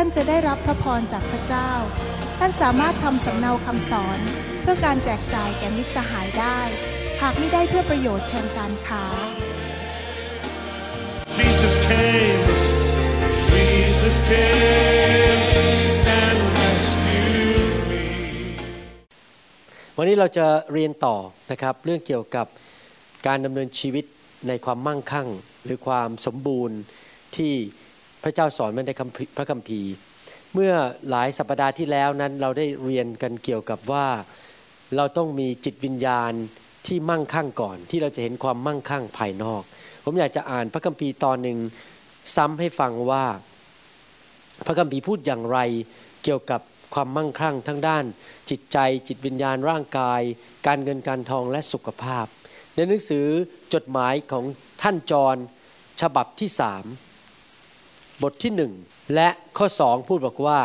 ท่านจะได้รับพระพรจากพระเจ้า ท่านสามารถทำสำเนาคำสอน เพื่อการแจกจ่ายแก่มิตรสหายได้ หากไม่ได้เพื่อประโยชน์เชิงการค้า Jesus came, Jesus came and rescued me. วันนี้เราจะเรียนต่อนะครับเรื่องเกี่ยวกับการดำเนินชีวิตในความมั่งคั่ง หรือความสมบูรณ์ที่ พระเจ้าสอนไว้ในพระคัมภีร์ เมื่อหลายสัปดาห์ที่แล้วนั้นเราได้เรียนกันเกี่ยวกับว่าเราต้องมีจิตวิญญาณที่มั่งคั่งก่อน ที่เราจะเห็นความมั่งคั่งภายนอก ผมอยากจะอ่านพระคัมภีร์ตอนหนึ่งซ้ำให้ฟังว่า พระคัมภีร์พูดอย่างไรเกี่ยวกับความมั่งคั่งทั้งด้าน จิตใจจิตวิญญาณร่างกาย การเงินการทองและสุขภาพ ในหนังสือจดหมายของท่านจรฉบับที่สาม บทที่หนึ่งและข้อสองพูดบอกว่า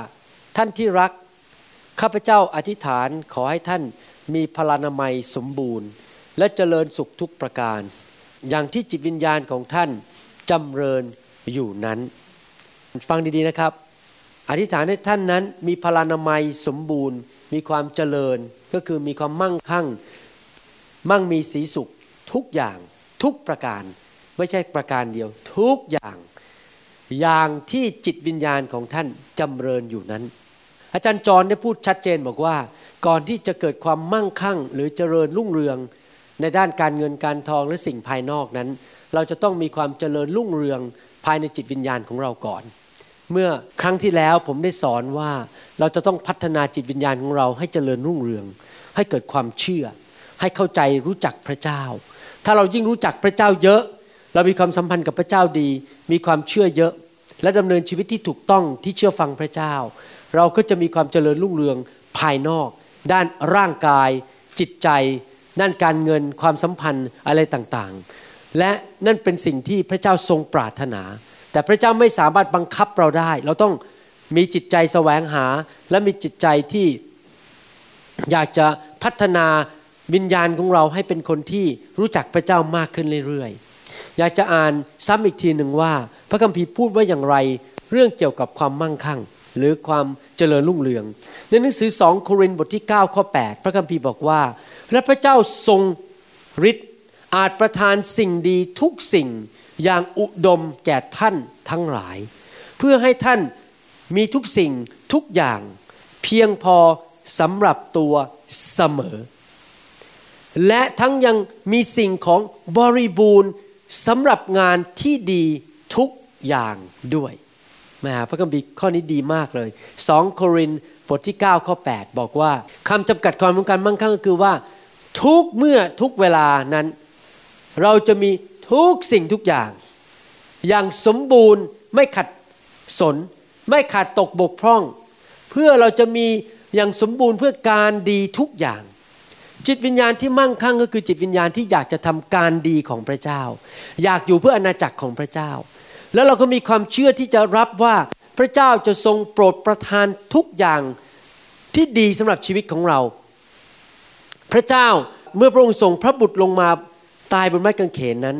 ท่านที่รัก ข้าพเจ้าอธิษฐานขอให้ท่านมีพลานามัยสมบูรณ์ และเจริญสุขทุกประการ อย่างที่จิตวิญญาณของท่านจำเริญอยู่นั้น ฟังดีๆนะครับ อธิษฐานให้ท่านนั้นมีพลานามัยสมบูรณ์ มีความเจริญก็คือมีความมั่งคั่ง มั่งมีสีสุขทุกอย่างทุกประการ ไม่ใช่ประการเดียวทุกอย่าง อย่างที่จิตวิญญาณของท่านจำเริญอยู่นั้น อาจารย์จรได้พูดชัดเจนบอกว่า ก่อนที่จะเกิดความมั่งคั่ง หรือเจริญรุ่งเรือง ในด้านการเงินการทองและสิ่งภายนอกนั้น เราจะต้องมีความเจริญรุ่งเรืองภายในจิตวิญญาณของเราก่อน เมื่อครั้งที่แล้วผมได้สอนว่าเราจะต้องพัฒนาจิตวิญญาณของเราให้เจริญรุ่งเรือง ให้เกิดความเชื่อ ให้เข้าใจรู้จักพระเจ้า ถ้าเรายิ่งรู้จักพระเจ้าเยอะ เรามีความสัมพันธ์กับพระเจ้าดี มีความเชื่อเยอะ และดำเนินชีวิตที่ถูกต้องที่เชื่อฟังพระเจ้า เราก็จะมีความเจริญรุ่งเรืองภายนอก ด้านร่างกาย จิตใจ ด้านการเงินความสัมพันธ์อะไรต่างๆ และนั่นเป็นสิ่งที่พระเจ้าทรงปรารถนา แต่พระเจ้าไม่สามารถบังคับเราได้ เราต้องมีจิตใจแสวงหาและมีจิตใจที่อยากจะพัฒนาวิญญาณของเราให้เป็นคนที่รู้จักพระเจ้ามากขึ้นเรื่อยๆ อยากจะอ่านซ้ำอีกทีหนึ่งว่า พระคัมภีร์พูดว่าอย่างไร เรื่องเกี่ยวกับความมั่งคั่ง หรือความเจริญรุ่งเรือง ในหนังสือสองโครินธ์บทที่ 9 ข้อ 8 พระคัมภีร์บอกว่า และพระเจ้าทรงฤทธิ์อาจประทานสิ่งดีทุกสิ่งอย่างอุดมแก่ท่านทั้งหลาย เพื่อให้ท่านมีทุกสิ่งทุกอย่าง เพียงพอสำหรับตัวเสมอ และทั้งยังมีสิ่งของบริบูรณ์ สำหรับงานที่ดีทุกอย่างด้วยแม่พระคัมภีร์ข้อนี้ดีมากเลย 2 โครินธ์บทที่ 9 ข้อ 8 บอกว่าคำจำกัดความของการมั่งคั่งก็คือว่า ทุกเมื่อทุกเวลานั้น เราจะมีทุกสิ่งทุกอย่าง อย่างสมบูรณ์ไม่ขัดสน ไม่ขาดตกบกพร่อง เพื่อเราจะมีอย่างสมบูรณ์เพื่อการดีทุกอย่าง จิตวิญญาณที่มั่งคั่งก็คือจิตวิญญาณที่อยากจะทำการดีของพระเจ้า อยากอยู่เพื่ออาณาจักรของพระเจ้า แล้วเราก็มีความเชื่อที่จะรับว่าพระเจ้าจะทรงโปรดประทานทุกอย่างที่ดีสำหรับชีวิตของเรา พระเจ้าเมื่อพระองค์ทรงพระบุตรลงมาตายบนไม้กางเขนนั้น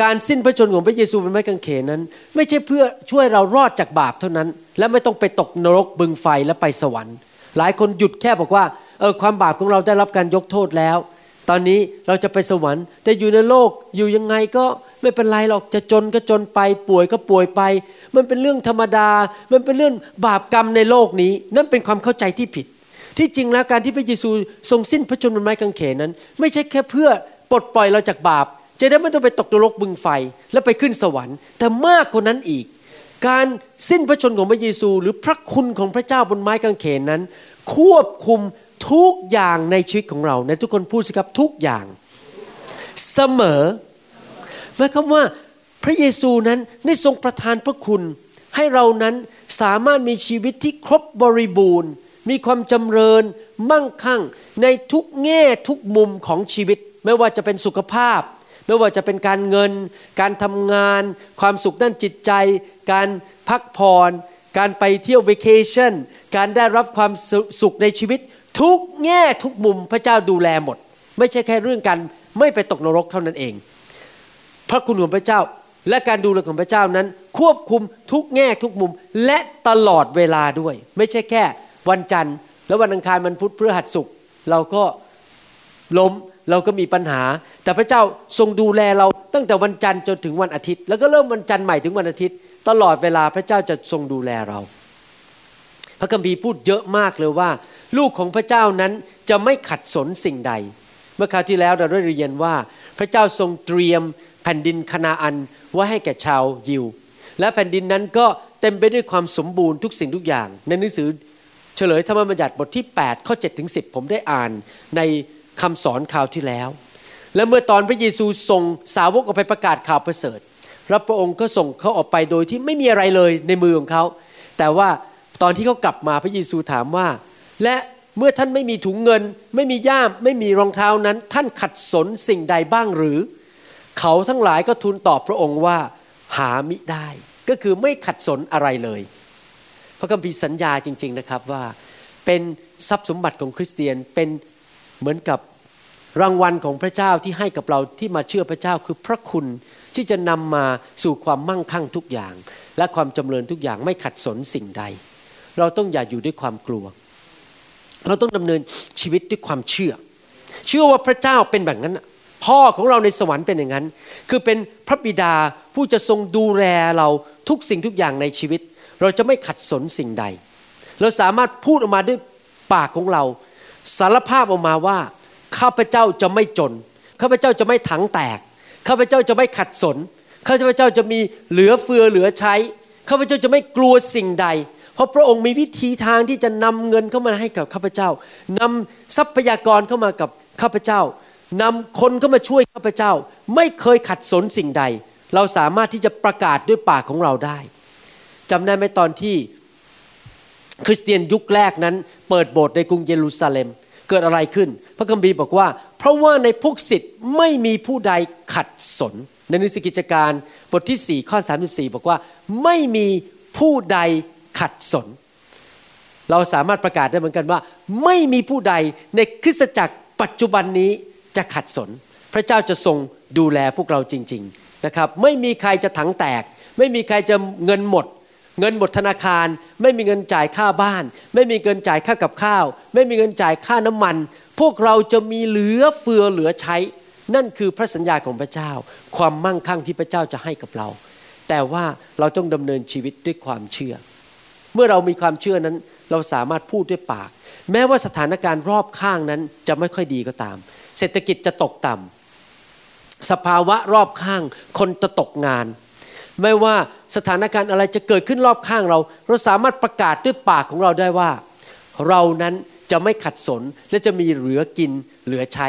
การสิ้นพระชนม์ของพระเยซูบนไม้กางเขนนั้น ไม่ใช่เพื่อช่วยเรารอดจากบาปเท่านั้น และไม่ต้องไปตกนรกบึงไฟและไปสวรรค์ หลายคนหยุดแค่บอกว่า เออความบาปของเราได้รับการยกโทษแล้ว ตอนนี้เราจะไปสวรรค์แต่อยู่ในโลกอยู่ยังไงก็ไม่เป็นไรหรอกจะจนก็จนไปป่วยก็ป่วยไป มันเป็นเรื่องธรรมดา มันเป็นเรื่องบาปกรรมในโลกนี้ นั่นเป็นความเข้าใจที่ผิด ที่จริงแล้วการที่พระเยซูทรงสิ้นพระชนม์บนไม้กางเขนนั้น ไม่ใช่แค่เพื่อปลดปล่อยเราจากบาป จะได้ไม่ต้องไปตกนรกบึงไฟและไปขึ้นสวรรค์ แต่มากกว่านั้นอีก การสิ้นพระชนม์ของพระเยซู หรือพระคุณของพระเจ้าบนไม้กางเขนนั้น ควบคุม ทุกอย่างในชีวิตของเรา ในทุกคนพูดสิครับทุกอย่าง เสมอหมายความว่าพระเยซูนั้นได้ทรงประทานพระคุณ ให้เรานั้นสามารถมีชีวิตที่ครบบริบูรณ์ มีความจำเริญมั่งคั่ง ในทุกแง่ทุกมุมของชีวิต ไม่ว่าจะเป็นสุขภาพ ไม่ว่าจะเป็นการเงิน การทำงาน ความสุขด้านจิตใจ การพักผ่อนการไปเที่ยววีเคชั่นการได้รับความสุขในชีวิต ทุกแง่ทุกมุมพระเจ้าดูแลหมด ไม่ใช่แค่เรื่องการไม่ไปตกนรกเท่านั้นเอง พระคุณของพระเจ้าและการดูแลของพระเจ้านั้น ควบคุมทุกแง่ทุกมุมและตลอดเวลาด้วย ไม่ใช่แค่วันจันทร์ แล้ววันอังคารมันพุธพฤหัสศุกร์เราก็ล้มเราก็มีปัญหา แต่พระเจ้าทรงดูแลเราตั้งแต่วันจันทร์จนถึงวันอาทิตย์ แล้วก็เริ่มวันจันทร์ใหม่ถึงวันอาทิตย์ ตลอดเวลาพระเจ้าจะทรงดูแลเรา พระคัมภีร์พูดเยอะมากเลยว่า ลูกของพระเจ้านั้นจะไม่ขัดสนสิ่งใด เมื่อคราวที่แล้วเราได้เรียนว่า พระเจ้าทรงเตรียมแผ่นดินคณาอันไว้ให้แก่ชาวยิว และแผ่นดินนั้นก็เต็มไปด้วยความสมบูรณ์ทุกสิ่งทุกอย่าง ในหนังสือเฉลยธรรมบัญญัติบทที่ 8 ข้อ7ถึง10 ผมได้อ่านในคำสอนข่าวที่แล้ว และเมื่อตอนพระเยซูส่งสาวกออกไปประกาศข่าวประเสริฐรับพระองค์ก็ส่งเขาออกไปโดยที่ไม่มีอะไรเลยในมือของเขา แต่ว่าตอนที่เขากลับมาพระเยซูถามว่า และเมื่อท่านไม่มีถุงเงิน ไม่มีย่าม ไม่มีรองเท้านั้น ท่านขัดสนสิ่งใดบ้างหรือ เขาทั้งหลายก็ทูลตอบพระองค์ว่า หามิได้ ก็คือไม่ขัดสนอะไรเลย พระคัมภีร์สัญญาจริง ๆนะครับว่า เป็นทรัพย์สมบัติของคริสเตียนเป็นเหมือนกับรางวัลของพระเจ้าที่ให้กับเราที่มาเชื่อพระเจ้าคือพระคุณที่จะนำมาสู่ความมั่งคั่งทุกอย่าง และความจำเริญทุกอย่างไม่ขัดสนสิ่งใด เราต้องอย่าอยู่ด้วยความกลัว เราต้องดำเนินชีวิตด้วยความเชื่อ เชื่อว่าพระเจ้าเป็นแบบนั้นพ่อของเราในสวรรค์เป็นอย่างนั้น คือเป็นพระบิดาผู้จะทรงดูแลเราทุกสิ่งทุกอย่างในชีวิต เราจะไม่ขัดสนสิ่งใด เราสามารถพูดออกมาด้วยปากของเรา สารภาพออกมาว่า ข้าพเจ้าจะไม่จน ข้าพเจ้าจะไม่ถังแตก ข้าพเจ้าจะไม่ขัดสน ข้าพเจ้าจะมีเหลือเฟือเหลือใช้ ข้าพเจ้าจะไม่กลัวสิ่งใด เพราะพระองค์มีวิธีทางที่จะนำเงินเข้ามาให้กับข้าพเจ้านำทรัพยากรเข้ามากับข้าพเจ้านำคนเข้ามาช่วยข้าพเจ้า ไม่เคยขัดสนสิ่งใด เราสามารถที่จะประกาศด้วยปากของเราได้จำได้ไหมตอนที่คริสเตียนยุคแรกนั้นเปิดโบสถ์ในกรุงเยรูซาเล็มเกิดอะไรขึ้น พระคัมภีร์บอกว่า เพราะว่าในพวกสิทธิ์ไม่มีผู้ใดขัดสน ในหนังสือกิจการบทที่4ข้อ34 บอกว่า ไม่มีผู้ใด ขัดสน เราสามารถประกาศได้เหมือนกันว่า ไม่มีผู้ใดในคริสตจักรปัจจุบันนี้จะขัดสน พระเจ้าจะทรงดูแลพวกเราจริง ๆนะครับ ไม่มีใครจะถังแตก ไม่มีใครจะเงินหมด เงินหมดธนาคาร ไม่มีเงินจ่ายค่าบ้าน ไม่มีเงินจ่ายค่ากับข้าว ไม่มีเงินจ่ายค่าน้ำมัน พวกเราจะมีเหลือเฟือเหลือใช้ นั่นคือพระสัญญาของพระเจ้า ความมั่งคั่งที่พระเจ้าจะให้กับเรา แต่ว่าเราต้องดำเนินชีวิตด้วยความเชื่อ เมื่อเรามีความเชื่อนั้นเราสามารถพูดด้วยปาก แม้ว่าสถานการณ์รอบข้างนั้นจะไม่ค่อยดีก็ตาม เศรษฐกิจจะตกต่ำสภาวะรอบข้าง คนจะตกงาน ไม่ว่าสถานการณ์อะไรจะเกิดขึ้นรอบข้างเรา เราสามารถประกาศด้วยปากของเราได้ว่า เรานั้นจะไม่ขัดสนและจะมีเหลือกินเหลือใช้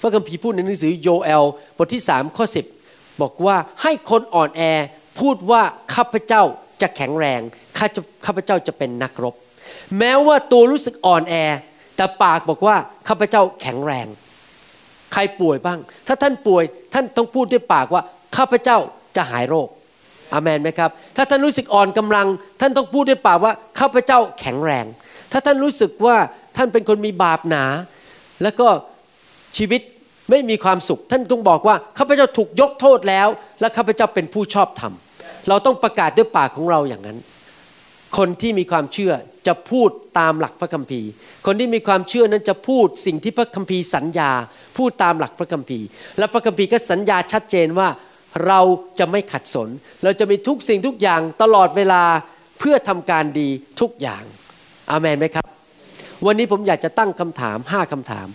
พระคัมภีร์พูดในหนังสือโยเอลบทที่สามข้อสิบบอกว่าให้คนอ่อนแอพูดว่าข้าพเจ้าจะแข็งแรง ข้าพเจ้าจะเป็นนักรบ แม้ว่าตัวรู้สึกอ่อนแอ แต่ปากบอกว่าข้าพเจ้าแข็งแรง ใครป่วยบ้าง ถ้าท่านป่วยท่านต้องพูดด้วยปากว่าข้าพเจ้าจะหายโรคอเมนไหมครับ ถ้าท่านรู้สึกอ่อนกำลัง ท่านต้องพูดด้วยปากว่าข้าพเจ้าแข็งแรง ถ้าท่านรู้สึกว่าท่านเป็นคนมีบาปหนา แล้วก็ชีวิตไม่มีความสุข ท่านต้องบอกว่าข้าพเจ้าถูกยกโทษแล้ว และข้าพเจ้าเป็นผู้ชอบธรรม เราต้องประกาศด้วยปากของเราอย่างนั้น คนที่มีความเชื่อจะพูดตามหลักพระคัมภีร์ คนที่มีความเชื่อนั้นจะพูดสิ่งที่พระคัมภีร์สัญญา พูดตามหลักพระคัมภีร์ และพระคัมภีร์ก็สัญญาชัดเจนว่าเราจะไม่ขัดสน เราจะมีทุกสิ่งทุกอย่างตลอดเวลาเพื่อทำการดีทุกอย่าง อามันไหมครับ วันนี้ผมอยากจะตั้งคำถามห้าคำถาม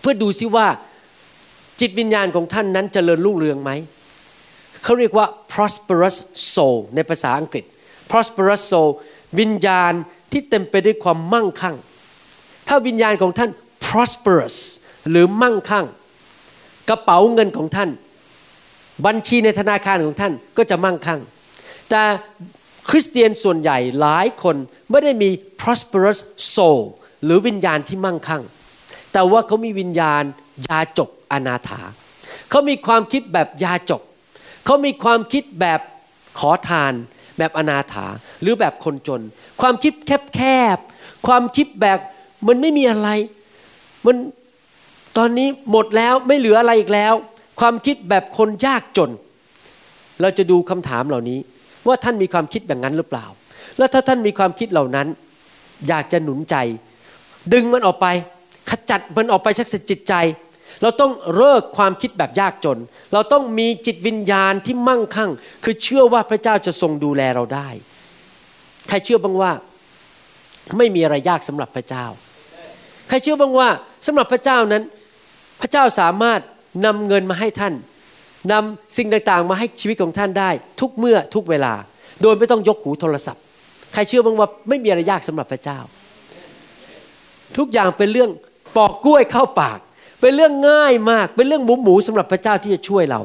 เพื่อดูซิว่าจิตวิญญาณของท่านนั้นจเจริญรุ่งเรืองไหม เขาเรียกว่า prosperous soul ในภาษาอังกฤษ prosperous soul วิญญาณที่เต็มไปด้วยความมั่งคั่ง ถ้าวิญญาณของท่าน prosperous หรือมั่งคั่ง กระเป๋าเงินของท่าน บัญชีในธนาคารของท่านก็จะมั่งคั่ง แต่คริสเตียนส่วนใหญ่หลายคนไม่ได้มี prosperous soul หรือวิญญาณที่มั่งคั่ง แต่ว่าเขามีวิญญาณยาจกอนาถา เขามีความคิดแบบยาจก เขามีความคิดแบบขอทาน แบบอนาถาหรือแบบคนจน ความคิดแคบๆความคิดแบบมันไม่มีอะไร มันตอนนี้หมดแล้วไม่เหลืออะไรอีกแล้ว ความคิดแบบคนยากจน เราจะดูคำถามเหล่านี้ ว่าท่านมีความคิดแบบนั้นหรือเปล่า แล้วถ้าท่านมีความคิดเหล่านั้น อยากจะหนุนใจ ดึงมันออกไป ขจัดมันออกไปชักจิตใจ เราต้องเลิกความคิดแบบยากจน เราต้องมีจิตวิญญาณที่มั่งคั่ง คือเชื่อว่าพระเจ้าจะทรงดูแลเราได้ ใครเชื่อบ้างว่า ไม่มีอะไรยากสำหรับพระเจ้า ใครเชื่อบ้างว่าสำหรับพระเจ้านั้น พระเจ้าสามารถนำเงินมาให้ท่านนำสิ่งต่างๆ มาให้ชีวิตของท่านได้ ทุกเมื่อทุกเวลา โดยไม่ต้องยกหูโทรศัพท์ ใครเชื่อบ้างว่าไม่มีอะไรยากสำหรับพระเจ้า ทุกอย่างเป็นเรื่องปอกกล้วยเข้าปาก เป็นเรื่องง่ายมาก เป็นเรื่องหมูหมูสำหรับพระเจ้าที่จะช่วยเรา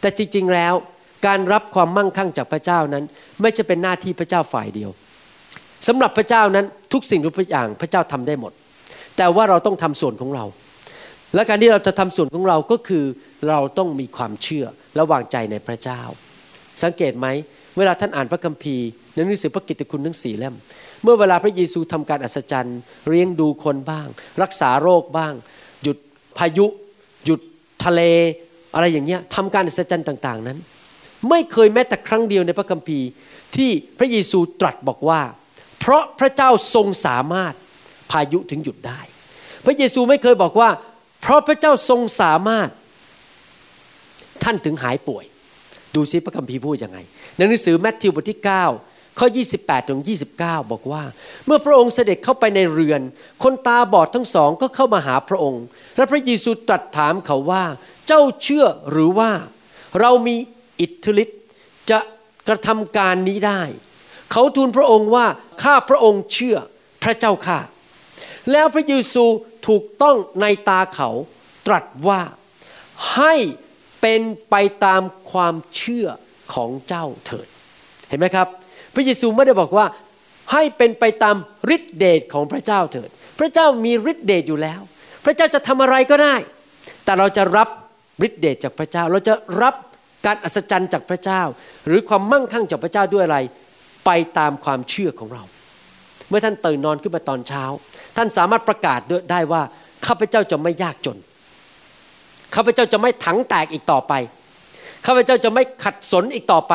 แต่จริง ๆ แล้วการรับความมั่งคั่งจากพระเจ้านั้น ไม่ใช่เป็นหน้าที่พระเจ้าฝ่ายเดียวสำหรับพระเจ้านั้นทุกสิ่งทุกอย่างพระเจ้าทำได้หมด แต่ว่าเราต้องทำส่วนของเรา และการที่เราจะทำส่วนของเราก็คือเราต้องมีความเชื่อและวางใจในพระเจ้า สังเกตไหมเวลาท่านอ่านพระคัมภีร์ในหนังสือพระกิตติคุณทั้งสี่เล่ม เมื่อเวลาพระเยซูทำการอัศจรรย์เลี้ยงดูคนบ้าง รักษาโรคบ้าง พายุหยุดทะเลอะไรอย่างเงี้ยทำการอัศจรรย์ต่าง ๆ นั้น ไม่เคยแม้แต่ครั้งเดียวในพระคัมภีร์ ที่พระเยซูตรัสบอกว่า เพราะพระเจ้าทรงสามารถพายุถึงหยุดได้ พระเยซูไม่เคยบอกว่า เพราะพระเจ้าทรงสามารถท่านถึงหายป่วย ดูซิพระคัมภีร์พูดยังไงในหนังสือแมทธิวบทที่ 9 ข้อ 28 ถึง 29 บอกว่า เมื่อพระองค์เสด็จเข้าไปในเรือน คนตาบอดทั้งสองก็เข้ามาหาพระองค์ และพระเยซูตรัสถามเขาว่า เจ้าเชื่อหรือว่า เรามีอิทธิฤทธิ์จะกระทำการนี้ได้ เขาทูลพระองค์ว่าข้าพระองค์เชื่อพระเจ้าข้าแล้วพระเยซูถูกต้องในตาเขาตรัสว่าให้เป็นไปตามความเชื่อของเจ้าเถิด เห็นไหมครับ พระเยซูไม่ได้บอกว่าให้เป็นไปตามฤทธิเดชของพระเจ้าเถิด พระเจ้ามีฤทธิเดชอยู่แล้ว พระเจ้าจะทำอะไรก็ได้ แต่เราจะรับฤทธิเดชจากพระเจ้า เราจะรับการอัศจรรย์จากพระเจ้า หรือความมั่งคั่งจากพระเจ้าด้วยอะไร ไปตามความเชื่อของเรา เมื่อท่านตื่นนอนขึ้นมาตอนเช้า ท่านสามารถประกาศได้ว่าข้าพเจ้าจะไม่ยากจน ข้าพเจ้าจะไม่ถังแตกอีกต่อไป ข้าพเจ้าจะไม่ขัดสนอีกต่อไป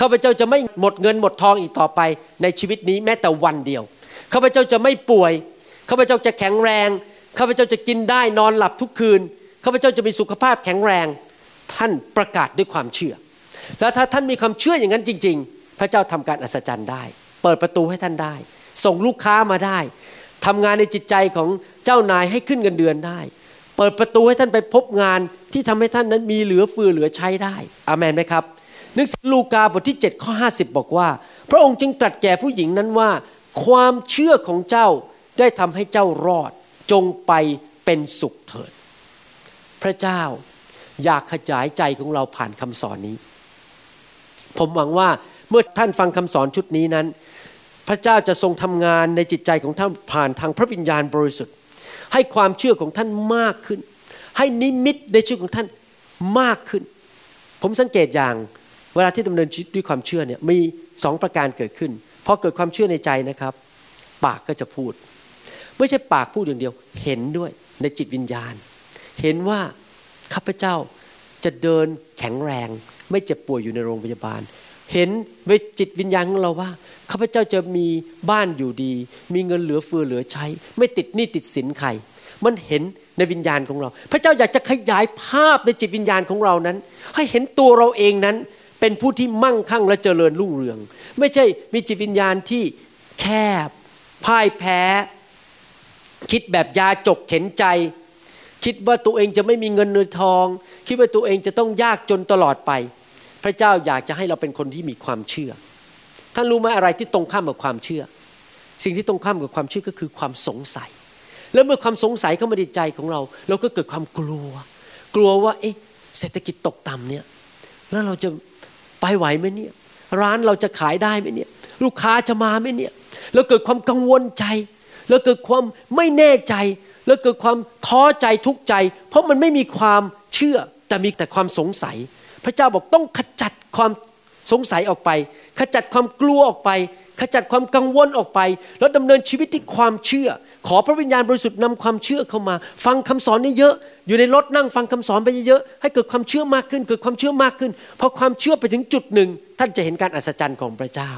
ข้าพเจ้าจะไม่หมดเงินหมดทองอีกต่อไปในชีวิตนี้แม้แต่วันเดียวข้าพเจ้าจะไม่ป่วยข้าพเจ้าจะแข็งแรงข้าพเจ้าจะกินได้นอนหลับทุกคืนข้าพเจ้าจะมีสุขภาพแข็งแรง ท่านประกาศด้วยความเชื่อ แล้วถ้าท่านมีความเชื่ออย่างนั้นจริง ๆ พระเจ้าทำการอัศจรรย์ได้ เปิดประตูให้ท่านได้ ส่งลูกค้ามาได้ทำงานในจิตใจของเจ้านายให้ขึ้นเงินเดือนได้ เปิดประตูให้ท่านไปพบงานที่ทำให้ท่านนั้นมีเหลือเฟือเหลือใช้ได้อามนไหมครับ หนังสือลูกาบทที่7ข้อ50 บอกว่า พระองค์จึงตรัสแก่ผู้หญิงนั้นว่า ความเชื่อของเจ้าได้ทำให้เจ้ารอดจงไปเป็นสุขเถิด พระเจ้าอยากขยายใจของเราผ่านคำสอนนี้ ผมหวังว่าเมื่อท่านฟังคำสอนชุดนี้นั้น พระเจ้าจะทรงทำงานในจิตใจของท่านผ่านทางพระวิญญาณบริสุทธิ์ ให้ความเชื่อของท่านมากขึ้น ให้นิมิตในชีวิตของท่านมากขึ้น ผมสังเกตอย่าง เวลาที่ดำเนินชีวิตด้วยความเชื่อเนี่ยมีสองประการเกิดขึ้นพอเกิดความเชื่อในใจนะครับ ปากก็จะพูด ไม่ใช่ปากพูดอย่างเดียว เห็นด้วยในจิตวิญญาณ เห็นว่าข้าพเจ้าจะเดินแข็งแรง ไม่เจ็บป่วยอยู่ในโรงพยาบาล เห็นในจิตวิญญาณของเราว่าข้าพเจ้าจะมีบ้านอยู่ดี มีเงินเหลือเฟือเหลือใช้ ไม่ติดหนี้ติดสินใครมันเห็นในวิญญาณของเรา พระเจ้าอยากจะขยายภาพในจิตวิญญาณของเรานั้น ให้เห็นตัวเราเองนั้น เป็นผู้ที่มั่งคั่งและเจริญรุ่งเรือง ไม่ใช่มีจิตวิญญาณที่แคบพ่ายแพ้ คิดแบบยาจกเข็นใจ คิดว่าตัวเองจะไม่มีเงินเนทอง คิดว่าตัวเองจะต้องยากจนตลอดไป พระเจ้าอยากจะให้เราเป็นคนที่มีความเชื่อ ท่านรู้ไหมอะไรที่ตรงข้ามกับความเชื่อ สิ่งที่ตรงข้ามกับความเชื่อก็คือความสงสัย แล้วเมื่อความสงสัยเข้ามาในใจของเรา เราก็เกิดความกลัว กลัวว่าเอ๊ะเศรษฐกิจตกต่ำเนี่ยแล้วเราจะ ไปไหวไหมเนี่ย ร้านเราจะขายได้ไหมเนี่ย ลูกค้าจะมาไหมเนี่ยแล้วเกิดความกังวลใจ แล้วเกิดความไม่แน่ใจ แล้วเกิดความท้อใจทุกข์ใจ เพราะมันไม่มีความเชื่อแต่มีแต่ความสงสัย พระเจ้าบอกต้องขจัดความสงสัยออกไป ขจัดความกลัวออกไป ขจัดความกังวลออกไป แล้วดำเนินชีวิตที่ความเชื่อ ขอพระวิญญาณบริสุทธิ์นำความเชื่อเข้ามา ฟังคำสอนนี่เยอะอยู่ในรถนั่งฟังคำสอนไปเยอะๆให้เกิดความเชื่อมากขึ้น เกิดความเชื่อมากขึ้นพอความเชื่อไปถึงจุดหนึ่ง ท่านจะเห็นการอัศจรรย์ของพระเจ้า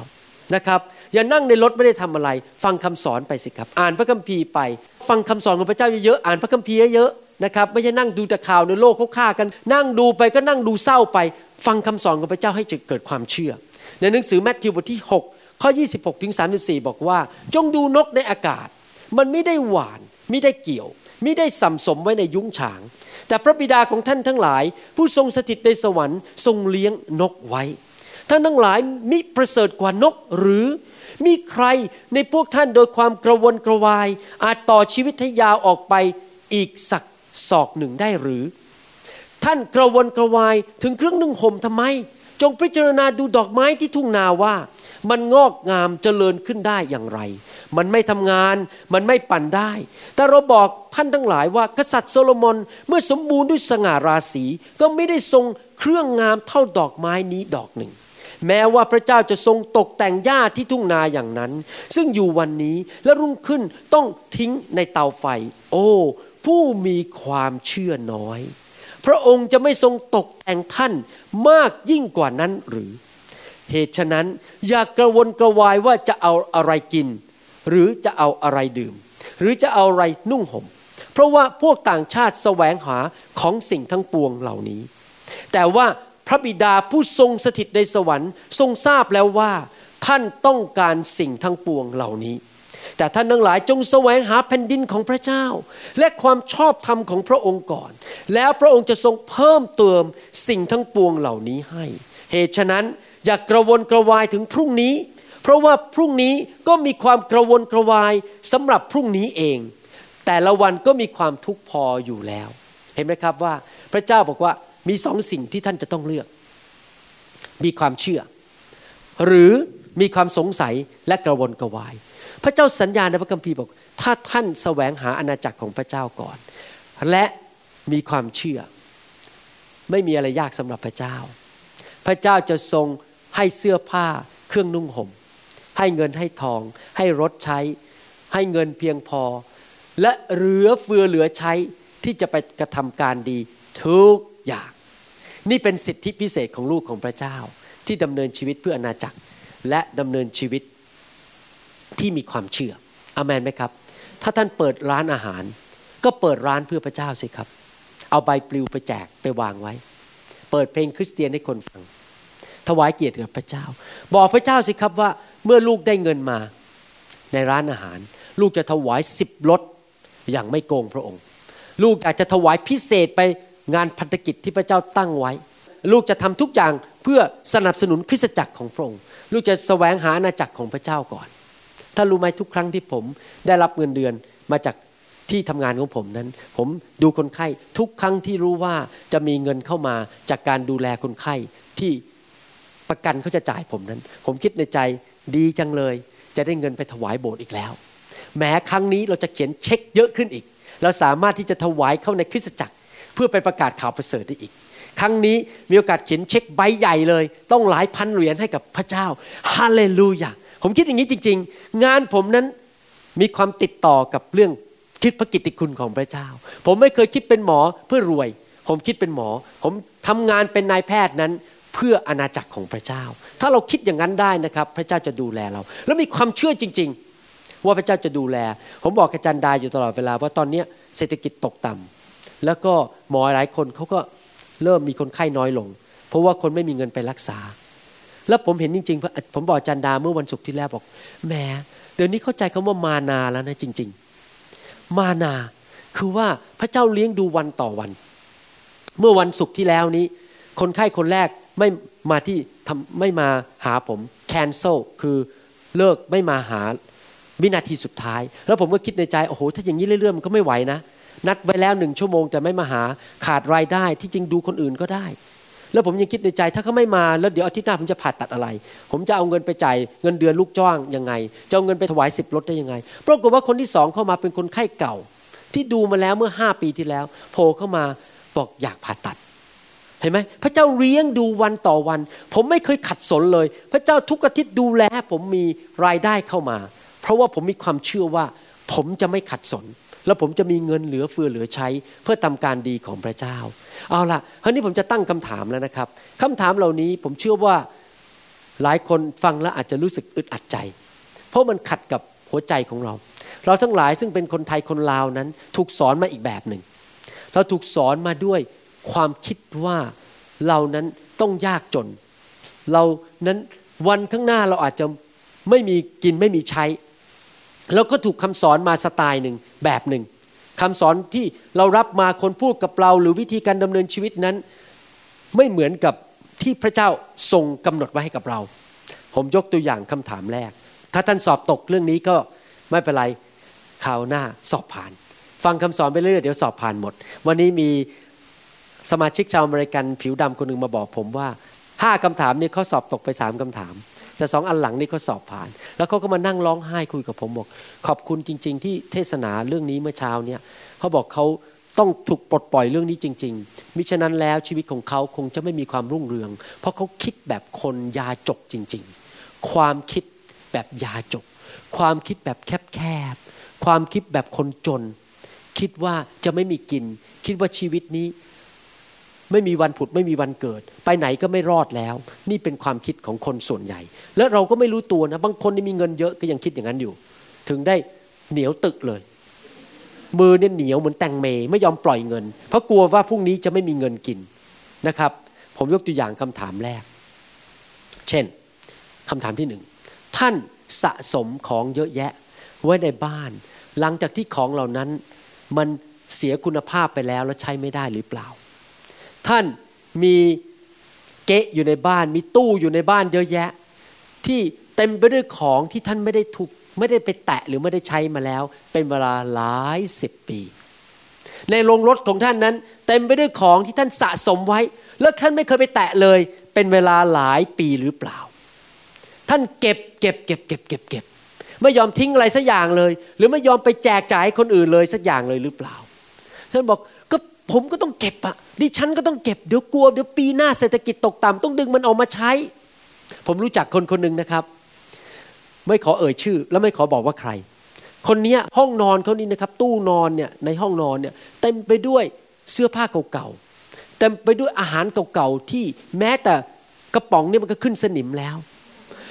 นะครับ อย่านั่งในรถไม่ได้ทำอะไร ฟังคำสอนไปสิครับ อ่านพระคัมภีร์ไป ฟังคำสอนของพระเจ้าเยอะๆอ่านพระคัมภีร์เยอะๆนะครับไม่ใช่นั่งดูแต่ข่าวในโลกเขาฆ่ากัน นั่งดูไปก็นั่งดูเศร้าไป ฟังคำสอนของพระเจ้าให้เกิดความเชื่อ ในหนังสือแมทธิวบทที่ 6 ข้อ 26ถึง34 บอกว่า จงดูนกในอากาศ มันไม่ได้หวานไม่ได้เกี่ยวไม่ได้สัมสมไว้ในยุ้งฉาง แต่พระบิดาของท่านทั้งหลาย ผู้ทรงสถิตในสวรรค์ทรงเลี้ยงนกไว้ ท่านทั้งหลายมิประเสริฐกว่านกหรือมีใครในพวกท่านโดยความกระวนกระวาย อาจต่อชีวิตให้ยาวออกไปอีกสักศอกหนึ่งได้หรือ ท่านกระวนกระวายถึงเครื่องนึ่งห่มทำไม จงพิจารณาดูดอกไม้ที่ทุ่งนาว่า มันงอกงามเจริญขึ้นได้อย่างไร มันไม่ทำงาน มันไม่ปั่นได้ แต่เราบอกท่านทั้งหลายว่า กษัตริย์โซโลมอนเมื่อสมบูรณ์ด้วยสง่าราศีก็ไม่ได้ทรงเครื่องงามเท่าดอกไม้นี้ดอกหนึ่ง แม้ว่าพระเจ้าจะทรงตกแต่งหญ้าที่ทุ่งนาอย่างนั้น ซึ่งอยู่วันนี้และรุ่งขึ้นต้องทิ้งในเตาไฟ โอ้ ผู้มีความเชื่อน้อย พระองค์จะไม่ทรงตกแต่งท่านมากยิ่งกว่านั้นหรือ เหตุฉะนั้นอย่ากระวนกระวายว่าจะเอาอะไรกิน หรือจะเอาอะไรดื่ม หรือจะเอาอะไรนุ่งห่ม เพราะว่าพวกต่างชาติแสวงหาของสิ่งทั้งปวงเหล่านี้ แต่ว่าพระบิดาผู้ทรงสถิตในสวรรค์ทรงทราบแล้วว่า ท่านต้องการสิ่งทั้งปวงเหล่านี้ แต่ท่านทั้งหลายจงแสวงหาแผ่นดินของพระเจ้า และความชอบธรรมของพระองค์ก่อน แล้วพระองค์จะทรงเพิ่มเติมสิ่งทั้งปวงเหล่านี้ให้ เหตุฉะนั้นอย่ากกระวนกระวายถึงพรุ่งนี้ เพราะว่าพรุ่งนี้ก็มีความกระวนกระวายสำหรับพรุ่งนี้เอง แต่ละวันก็มีความทุกข์พออยู่แล้ว เห็นไหมครับว่าพระเจ้าบอกว่ามีสองสิ่งที่ท่านจะต้องเลือก มีความเชื่อ หรือมีความสงสัยและกระวนกระวาย พระเจ้าสัญญาในพระคัมภีร์บอก ถ้าท่านแสวงหาอาณาจักรของพระเจ้าก่อน และมีความเชื่อ ไม่มีอะไรยากสำหรับพระเจ้า พระเจ้าจะทรงให้เสื้อผ้าเครื่องนุ่งห่ม ให้เงินให้ทอง ให้รถใช้ ให้เงินเพียงพอ และเหลือเฟือเหลือใช้ที่จะไปกระทำการดีทุกอย่าง นี่เป็นสิทธิพิเศษของลูกของพระเจ้าที่ดำเนินชีวิตเพื่ออนาจักรและดำเนินชีวิต ที่มีความเชื่ออเมนไหมครับ ถ้าท่านเปิดร้านอาหาร ก็เปิดร้านเพื่อพระเจ้าสิครับ เอาใบปลิวไปแจกไปวางไว้ เปิดเพลงคริสเตียนให้คนฟัง ถวายเกียรติกับพระเจ้า บอกพระเจ้าสิครับว่าเมื่อลูกได้เงินมา ในร้านอาหาร ลูกจะถวายสิบรถอย่างไม่โกงพระองค์ ลูกอยากจะถวายพิเศษไปงานพันธกิจที่พระเจ้าตั้งไว้ ลูกจะทำทุกอย่างเพื่อสนับสนุนคริสตจักรของพระองค์ ลูกจะแสวงหาอาณาจักรของพระเจ้าก่อน ถ้ารู้ไหมทุกครั้งที่ผมได้รับเงินเดือนมาจากที่ทำงานของผมนั้น ผมดูคนไข้ทุกครั้งที่รู้ว่าจะมีเงินเข้ามาจากการดูแลคนไข้ที่ประกันเขาจะจ่ายผมนั้น ผมคิดในใจดีจังเลย จะได้เงินไปถวายโบสถ์อีกแล้ว แม้ครั้งนี้เราจะเขียนเช็คเยอะขึ้นอีก เราสามารถที่จะถวายเข้าในคริสตจักร เพื่อไปประกาศข่าวประเสริฐได้อีก ครั้งนี้มีโอกาสเขียนเช็คใบใหญ่เลย ต้องหลายพันเหรียญให้กับพระเจ้าฮาเลลูยา ผมคิดอย่างนี้จริง ๆ งานผมนั้นมีความติดต่อกับเรื่องคิดพระกิตติคุณของพระเจ้า ผมไม่เคยคิดเป็นหมอเพื่อรวย ผมคิดเป็นหมอ ผมทำงานเป็นนายแพทย์นั้นเพื่ออาณาจักรของพระเจ้า ถ้าเราคิดอย่างนั้นได้นะครับ พระเจ้าจะดูแลเรา แล้วมีความเชื่อจริง ๆ ว่าพระเจ้าจะดูแล ผมบอกอาจารย์ดาอยู่ตลอดเวลาว่าตอนนี้เศรษฐกิจตกต่ำแล้วก็หมอหลายคนเขาก็เริ่มมีคนไข้น้อยลง เพราะว่าคนไม่มีเงินไปรักษา แล้วผมเห็นจริงๆ ผมบอกจารย์ดาเมื่อวันศุกร์ที่แล้วบอกแหมเดี๋ยวนี้เข้าใจคำว่ามานาแล้วนะจริง ๆ มานาคือว่าพระเจ้าเลี้ยงดูวันต่อวัน เมื่อวันศุกร์ที่แล้วนี้ คนไข้คนแรกไม่มาที่ทำไม่มาหาผม cancel คือเลิกไม่มาหาวินาทีสุดท้าย แล้วผมก็คิดในใจโอ้โหถ้าอย่างนี้เรื่อยๆมันก็ไม่ไหวนะนัดไว้แล้วหนึ่งชั่วโมงแต่ไม่มาหาขาดรายได้ที่จริงดูคนอื่นก็ได้ แล้วผมยังคิดในใจถ้าเขาไม่มาแล้วเดี๋ยวอาทิตย์หน้าผมจะผ่าตัดอะไร ผมจะเอาเงินไปจ่ายเงินเดือนลูกจ้างยังไงจะเอาเงินไปถวายสิบรถได้ยังไงปรากฏว่าคนที่สองเข้ามาเป็นคนไข้เก่า ที่ดูมาแล้วเมื่อห้าปีที่แล้วโผล่เข้ามาบอกอยากผ่าตัดเห็นไหมพระเจ้าเลี้ยงดูวันต่อวัน ผมไม่เคยขัดสนเลย พระเจ้าทุกอาทิตย์ดูแลผมมีรายได้เข้ามา เพราะว่าผมมีความเชื่อว่า ผมจะไม่ขัดสน แล้วผมจะมีเงินเหลือเฟือเหลือใช้ เพื่อทำการดีของพระเจ้า เอาล่ะคราวนี้ผมจะตั้งคำถามแล้วนะครับคำถามเหล่านี้ผมเชื่อว่าหลายคนฟังแล้วอาจจะรู้สึกอึดอัดใจ เพราะมันขัดกับหัวใจของเรา เราทั้งหลายซึ่งเป็นคนไทยคนลาวนั้น ถูกสอนมาอีกแบบหนึ่ง เราถูกสอนมาด้วยความคิดว่าเรานั้นต้องยากจน เรานั้นวันข้างหน้าเราอาจจะไม่มีกินไม่มีใช้ แล้วก็ถูกคำสอนมาสไตล์หนึ่งแบบหนึ่งคำสอนที่เรารับมาคนพูดกับเรา หรือวิธีการดำเนินชีวิตนั้น ไม่เหมือนกับที่พระเจ้าทรงกำหนดไว้ให้กับเรา ผมยกตัวอย่างคำถามแรก ถ้าท่านสอบตกเรื่องนี้ก็ไม่เป็นไรคราวหน้าสอบผ่าน ฟังคำสอนไปเรื่อยเดี๋ยวสอบผ่านหมด วันนี้มีสมาชิกชาวอเมริกันผิวดำคนหนึ่งมาบอกผมว่าห้าคำถามนี่เขาสอบตกไปสามคำถาม แต่สองอันหลังนี่เขาสอบผ่าน แล้วเขาก็มานั่งร้องไห้คุยกับผมบอก ขอบคุณจริง ๆ ที่เทศนาเรื่องนี้เมื่อเช้าเนี่ยเขาบอกเขาต้องถูกปลดปล่อยเรื่องนี้จริง ๆ มิฉะนั้นแล้วชีวิตของเขาคงจะไม่มีความรุ่งเรือง เพราะเขาคิดแบบคนยาจกจริง ๆ ความคิดแบบยาจก ความคิดแบบแคบๆ ความคิดแบบคนจน คิดว่าจะไม่มีกิน คิดว่าชีวิตนี้ ไม่มีวันผุดไม่มีวันเกิด ไปไหนก็ไม่รอดแล้ว นี่เป็นความคิดของคนส่วนใหญ่ และเราก็ไม่รู้ตัวนะ บางคนนี่มีเงินเยอะก็ยังคิดอย่างนั้นอยู่ ถึงได้เหนียวตึกเลย มือเนี่ยเหนียวเหมือนแตงเมไม่ยอมปล่อยเงิน เพราะกลัวว่าพรุ่งนี้จะไม่มีเงินกินนะครับ ผมยกตัวอย่างคำถามแรก เช่นคำถามที่หนึ่งท่านสะสมของเยอะแยะไว้ในบ้าน หลังจากที่ของเหล่านั้นมันเสียคุณภาพไปแล้วแล้วใช้ไม่ได้หรือเปล่า ท่านมีเกะอยู่ในบ้านมีตู้อยู่ในบ้านเยอะแยะ ที่เต็มไปด้วยของที่ท่านไม่ได้ถูกไม่ได้ไปแตะหรือไม่ได้ใช้มาแล้ว เป็นเวลาหลายสิบปี ในโรงรถของท่านนั้น เต็มไปด้วยของที่ท่านสะสมไว้ แล้วท่านไม่เคยไปแตะเลย เป็นเวลาหลายปีหรือเปล่า ท่านเก็บเก็บเก็บเก็บเก็บเก็บไม่ยอมทิ้งอะไรสักอย่างเลย หรือไม่ยอมไปแจกจ่ายให้คนอื่นเลยสักอย่างเลยหรือเปล่า ท่านบอก ผมก็ต้องเก็บอะดิฉันก็ต้องเก็บเดี๋ยวกลัวเดี๋ยวปีหน้าเศรษฐกิจตกต่ำต้องดึงมันออกมาใช้ ผมรู้จักคนคนหนึ่งนะครับ ไม่ขอเอ่ยชื่อ แล้วไม่ขอบอกว่าใคร คนนี้ห้องนอนเขานี่นะครับ ตู้นอนเนี่ยในห้องนอนเนี่ยเต็มไปด้วยเสื้อผ้าเก่าๆเต็มไปด้วยอาหารเก่าๆที่แม้แต่กระป๋องเนี่ยมันก็ขึ้นสนิมแล้ว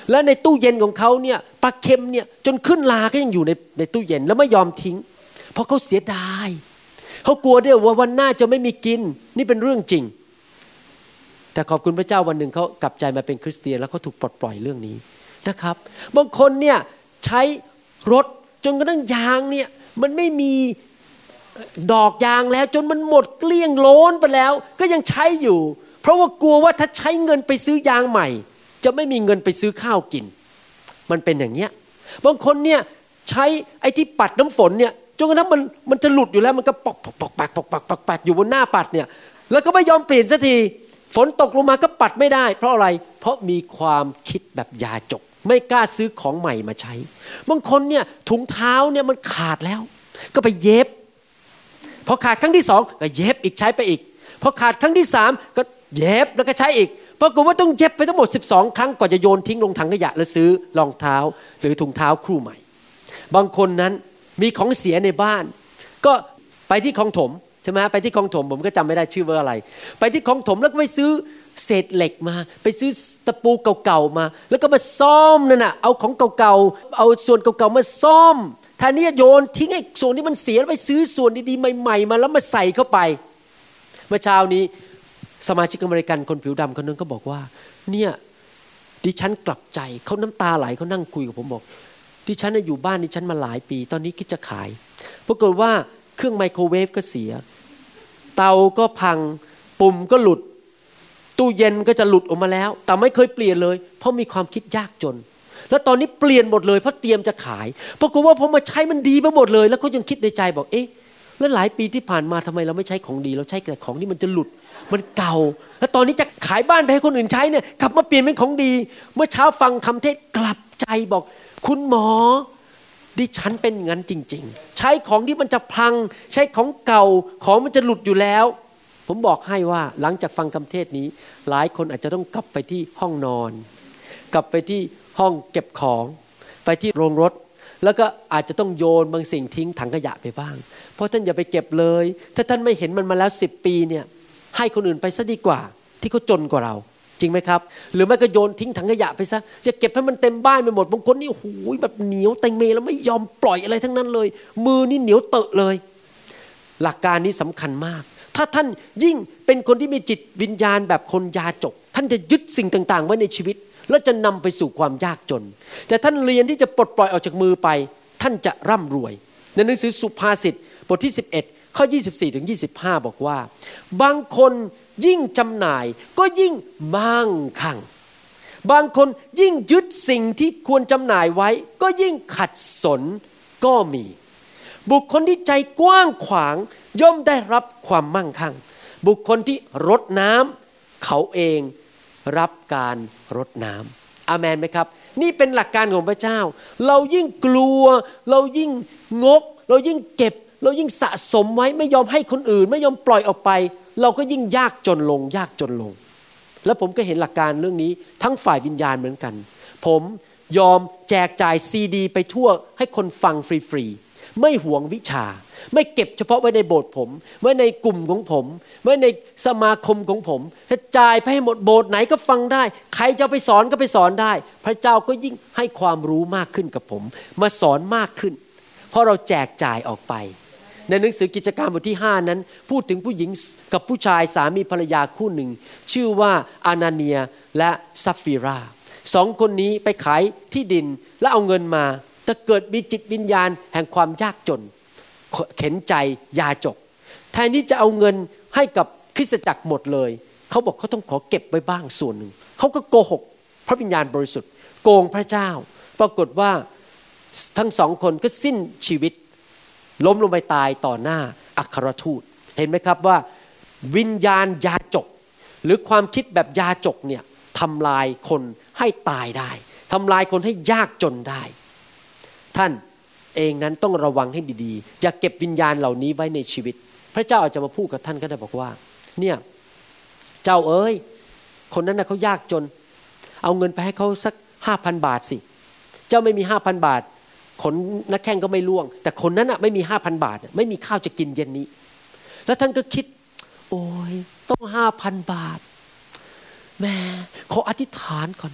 และในตู้เย็นของเขาเนี่ยปลาเค็มเนี่ยจนขึ้นลาก็ยังอยู่ในในตู้เย็นแล้วไม่ยอมทิ้ง เพราะเขาเสียดายเขากลัวด้วยว่าวันหน้าจะไม่มีกิน นี่เป็นเรื่องจริง แต่ขอบคุณพระเจ้าวันหนึ่งเขากลับใจมาเป็นคริสเตียนแล้วเขาถูกปลดปล่อยเรื่องนี้นะครับ บางคนเนี่ยใช้รถจนกระทั่งยางเนี่ยมันไม่มีดอกยางแล้วจนมันหมดเกลี้ยงโล้นไปแล้ว ก็ยังใช้อยู่ เพราะว่ากลัวว่าถ้าใช้เงินไปซื้อยางใหม่ จะไม่มีเงินไปซื้อข้าวกิน มันเป็นอย่างเนี้ยบางคนเนี่ยใช้ไอ้ที่ปัดน้ำฝนเนี่ย จนกระทั่งมันมันจะหลุดอยู่แล้วมันก็ปอกปอกปอกปอกปอกปอกปอกปอกอยู่บนหน้าปัดเนี่ย แล้วก็ไม่ยอมเปลี่ยนสักทีฝนตกลงมาก็ปัดไม่ได้ เพราะอะไรเพราะมีความคิดแบบยาจก ไม่กล้าซื้อของใหม่มาใช้บางคนเนี่ยถุงเท้าเนี่ยมันขาดแล้ว ก็ไปเย็บพอขาดครั้งที่สองก็เย็บอีกใช้ไปอีกพอขาดครั้งที่สามก็เย็บแล้วก็ใช้อีกปรากฏว่าต้องเย็บไปทั้งหมด 12 ครั้งก่อนจะโยนทิ้งลงถังขยะแล้วซื้อรองเท้าหรือถุงเท้าคู่ใหม่ บางคนนั้น มีของเสียในบ้าน ก็ไปที่คลองถมใช่ไหมไปที่คลองถมผมก็จำไม่ได้ชื่อว่าอะไร ไปที่คลองถมแล้วก็ไปซื้อเศษเหล็กมา ไปซื้อตะปูเก่าๆมา แล้วก็มาซ่อมนั่นน่ะเอาของเก่าๆเอาส่วนเก่าๆมาซ่อมแทนที่โยนทิ้งไอ้ส่วนที่มันเสียแล้วไปซื้อส่วนดีๆใหม่ๆมาแล้วมาใส่เข้าไป เมื่อเช้านี้สมาชิกอเมริกันคนผิวดำคนนึงก็บอกว่า เนี่ยดิฉันกลับใจเขาน้ำตาไหลเขานั่งคุยกับผมบอก ดิฉันอยู่บ้านดิฉันมาหลายปี ตอนนี้คิดจะขายปรากฏว่าเครื่องไมโครเวฟก็เสีย เตาก็พังปุ่มก็หลุด ตู้เย็นก็จะหลุดออกมาแล้ว แต่ไม่เคยเปลี่ยนเลย เพราะมีความคิดยากจน แล้วตอนนี้เปลี่ยนหมดเลยเพราะเตรียมจะขายปรากฏว่าพอมาใช้มันดีไปหมดเลย แล้วก็ยังคิดในใจบอกเอ๊ะแล้วหลายปีที่ผ่านมาทำไมเราไม่ใช้ของดี เราใช้แต่ของที่มันจะหลุด มันเก่า แล้วตอนนี้จะขายบ้านไปให้คนอื่นใช้เนี่ยกลับมาเปลี่ยนเป็นของดี เมื่อเช้าฟังคำเทศกลับใจบอก คุณหมอดิฉันเป็นงั้นจริง ๆ ใช้ของที่มันจะพัง ใช้ของเก่าของมันจะหลุดอยู่แล้ว ผมบอกให้ว่าหลังจากฟังคำเทศนี้ หลายคนอาจจะต้องกลับไปที่ห้องนอน กลับไปที่ห้องเก็บของ ไปที่โรงรถ แล้วก็อาจจะต้องโยนบางสิ่งทิ้งถังขยะไปบ้าง เพราะท่านอย่าไปเก็บเลย ถ้าท่านไม่เห็นมันมาแล้วสิบปีเนี่ยให้คนอื่นไปซะดีกว่า ที่เขาจนกว่าเรา จริงไหมครับ หรือไม่ก็โยนทิ้งถังขยะไปซะจะเก็บให้มันเต็มบ้านไปหมดบางคนนี่โอ้โหแบบเหนียวเต็งเมแล้วไม่ยอมปล่อยอะไรทั้งนั้นเลย มือนี่เหนียวเตอะเลย หลักการนี้สำคัญมาก ถ้าท่านยิ่งเป็นคนที่มีจิตวิญญาณแบบคนยาจก ท่านจะยึดสิ่งต่างๆไว้ในชีวิต แล้วจะนำไปสู่ความยากจน แต่ท่านเรียนที่จะปลดปล่อยออกจากมือไป ท่านจะร่ำรวย ในหนังสือสุภาษิตบทที่ 11ข้อ 24ถึง25 บอกว่า บางคน ยิ่งจำหน่ายก็ยิ่งมั่งคั่ง บางคนยิ่งยึดสิ่งที่ควรจำหน่ายไว้ ก็ยิ่งขัดสนก็มี บุคคลที่ใจกว้างขวางย่อมได้รับความมั่งคั่ง บุคคลที่รดน้ำเขาเองรับการรดน้ำอาเมนไหมครับ นี่เป็นหลักการของพระเจ้า เรายิ่งกลัว เรายิ่งงก เรายิ่งเก็บ เรายิ่งสะสมไว้ไม่ยอมให้คนอื่น ไม่ยอมปล่อยออกไป เราก็ยิ่งยากจนลง ยากจนลง แล้วผมก็เห็นหลักการเรื่องนี้ ทั้งฝ่ายวิญญาณเหมือนกัน ผมยอมแจกจ่ายซีดี ไปทั่วให้คนฟังฟรีๆไม่หวงวิชา ไม่เก็บเฉพาะไว้ในโบสถ์ผม ไว้ในกลุ่มของผม ไว้ในสมาคมของผมถ้าจ่ายไปให้หมดโบสถ์ไหนก็ฟังได้ ใครจะไปสอนก็ไปสอนได้ พระเจ้าก็ยิ่งให้ความรู้มากขึ้นกับผม มาสอนมากขึ้น เพราะเราแจกจ่ายออกไป ในหนังสือกิจการบทที่ 5 นั้น พูดถึงผู้หญิงกับผู้ชายสามีภรรยาคู่หนึ่ง ชื่อว่าอานาเนียและซัฟฟิราสองคนนี้ไปขายที่ดินแล้วเอาเงินมา แต่เกิดมีจิตวิญญาณแห่งความยากจน เข็นใจยาจก แทนที่จะเอาเงินให้กับคริสตจักรหมดเลย เขาบอกเขาต้องขอเก็บไว้บ้างส่วนหนึ่ง เขาก็โกหก พระวิญญาณบริสุทธิ์ โกงพระเจ้า ปรากฏว่าทั้งสองคนก็สิ้นชีวิต ล้มลงไปตายต่อหน้าอัครทูต เห็นไหมครับว่า วิญญาณยาจก หรือความคิดแบบยาจกเนี่ยทำลายคนให้ตายได้ทำลายคนให้ยากจนได้ ท่านเองนั้นต้องระวังให้ดีๆ อย่าเก็บวิญญาณเหล่านี้ไว้ในชีวิต พระเจ้าอาจจะมาพูดกับท่านก็ได้บอกว่า เนี่ยเจ้าเอ้ย คนนั้นนะเขายากจน เอาเงินไปให้เขาสักห้าพันบาทสิ เจ้าไม่มีห้าพันบาท ขนนักแข่งก็ไม่ล่วง แต่คนนั้นอะไม่มีห้าพันบาท ไม่มีข้าวจะกินเย็นนี้ แล้วท่านก็คิด โอ้ยต้องห้าพันบาทแม่ขออธิษฐานก่อน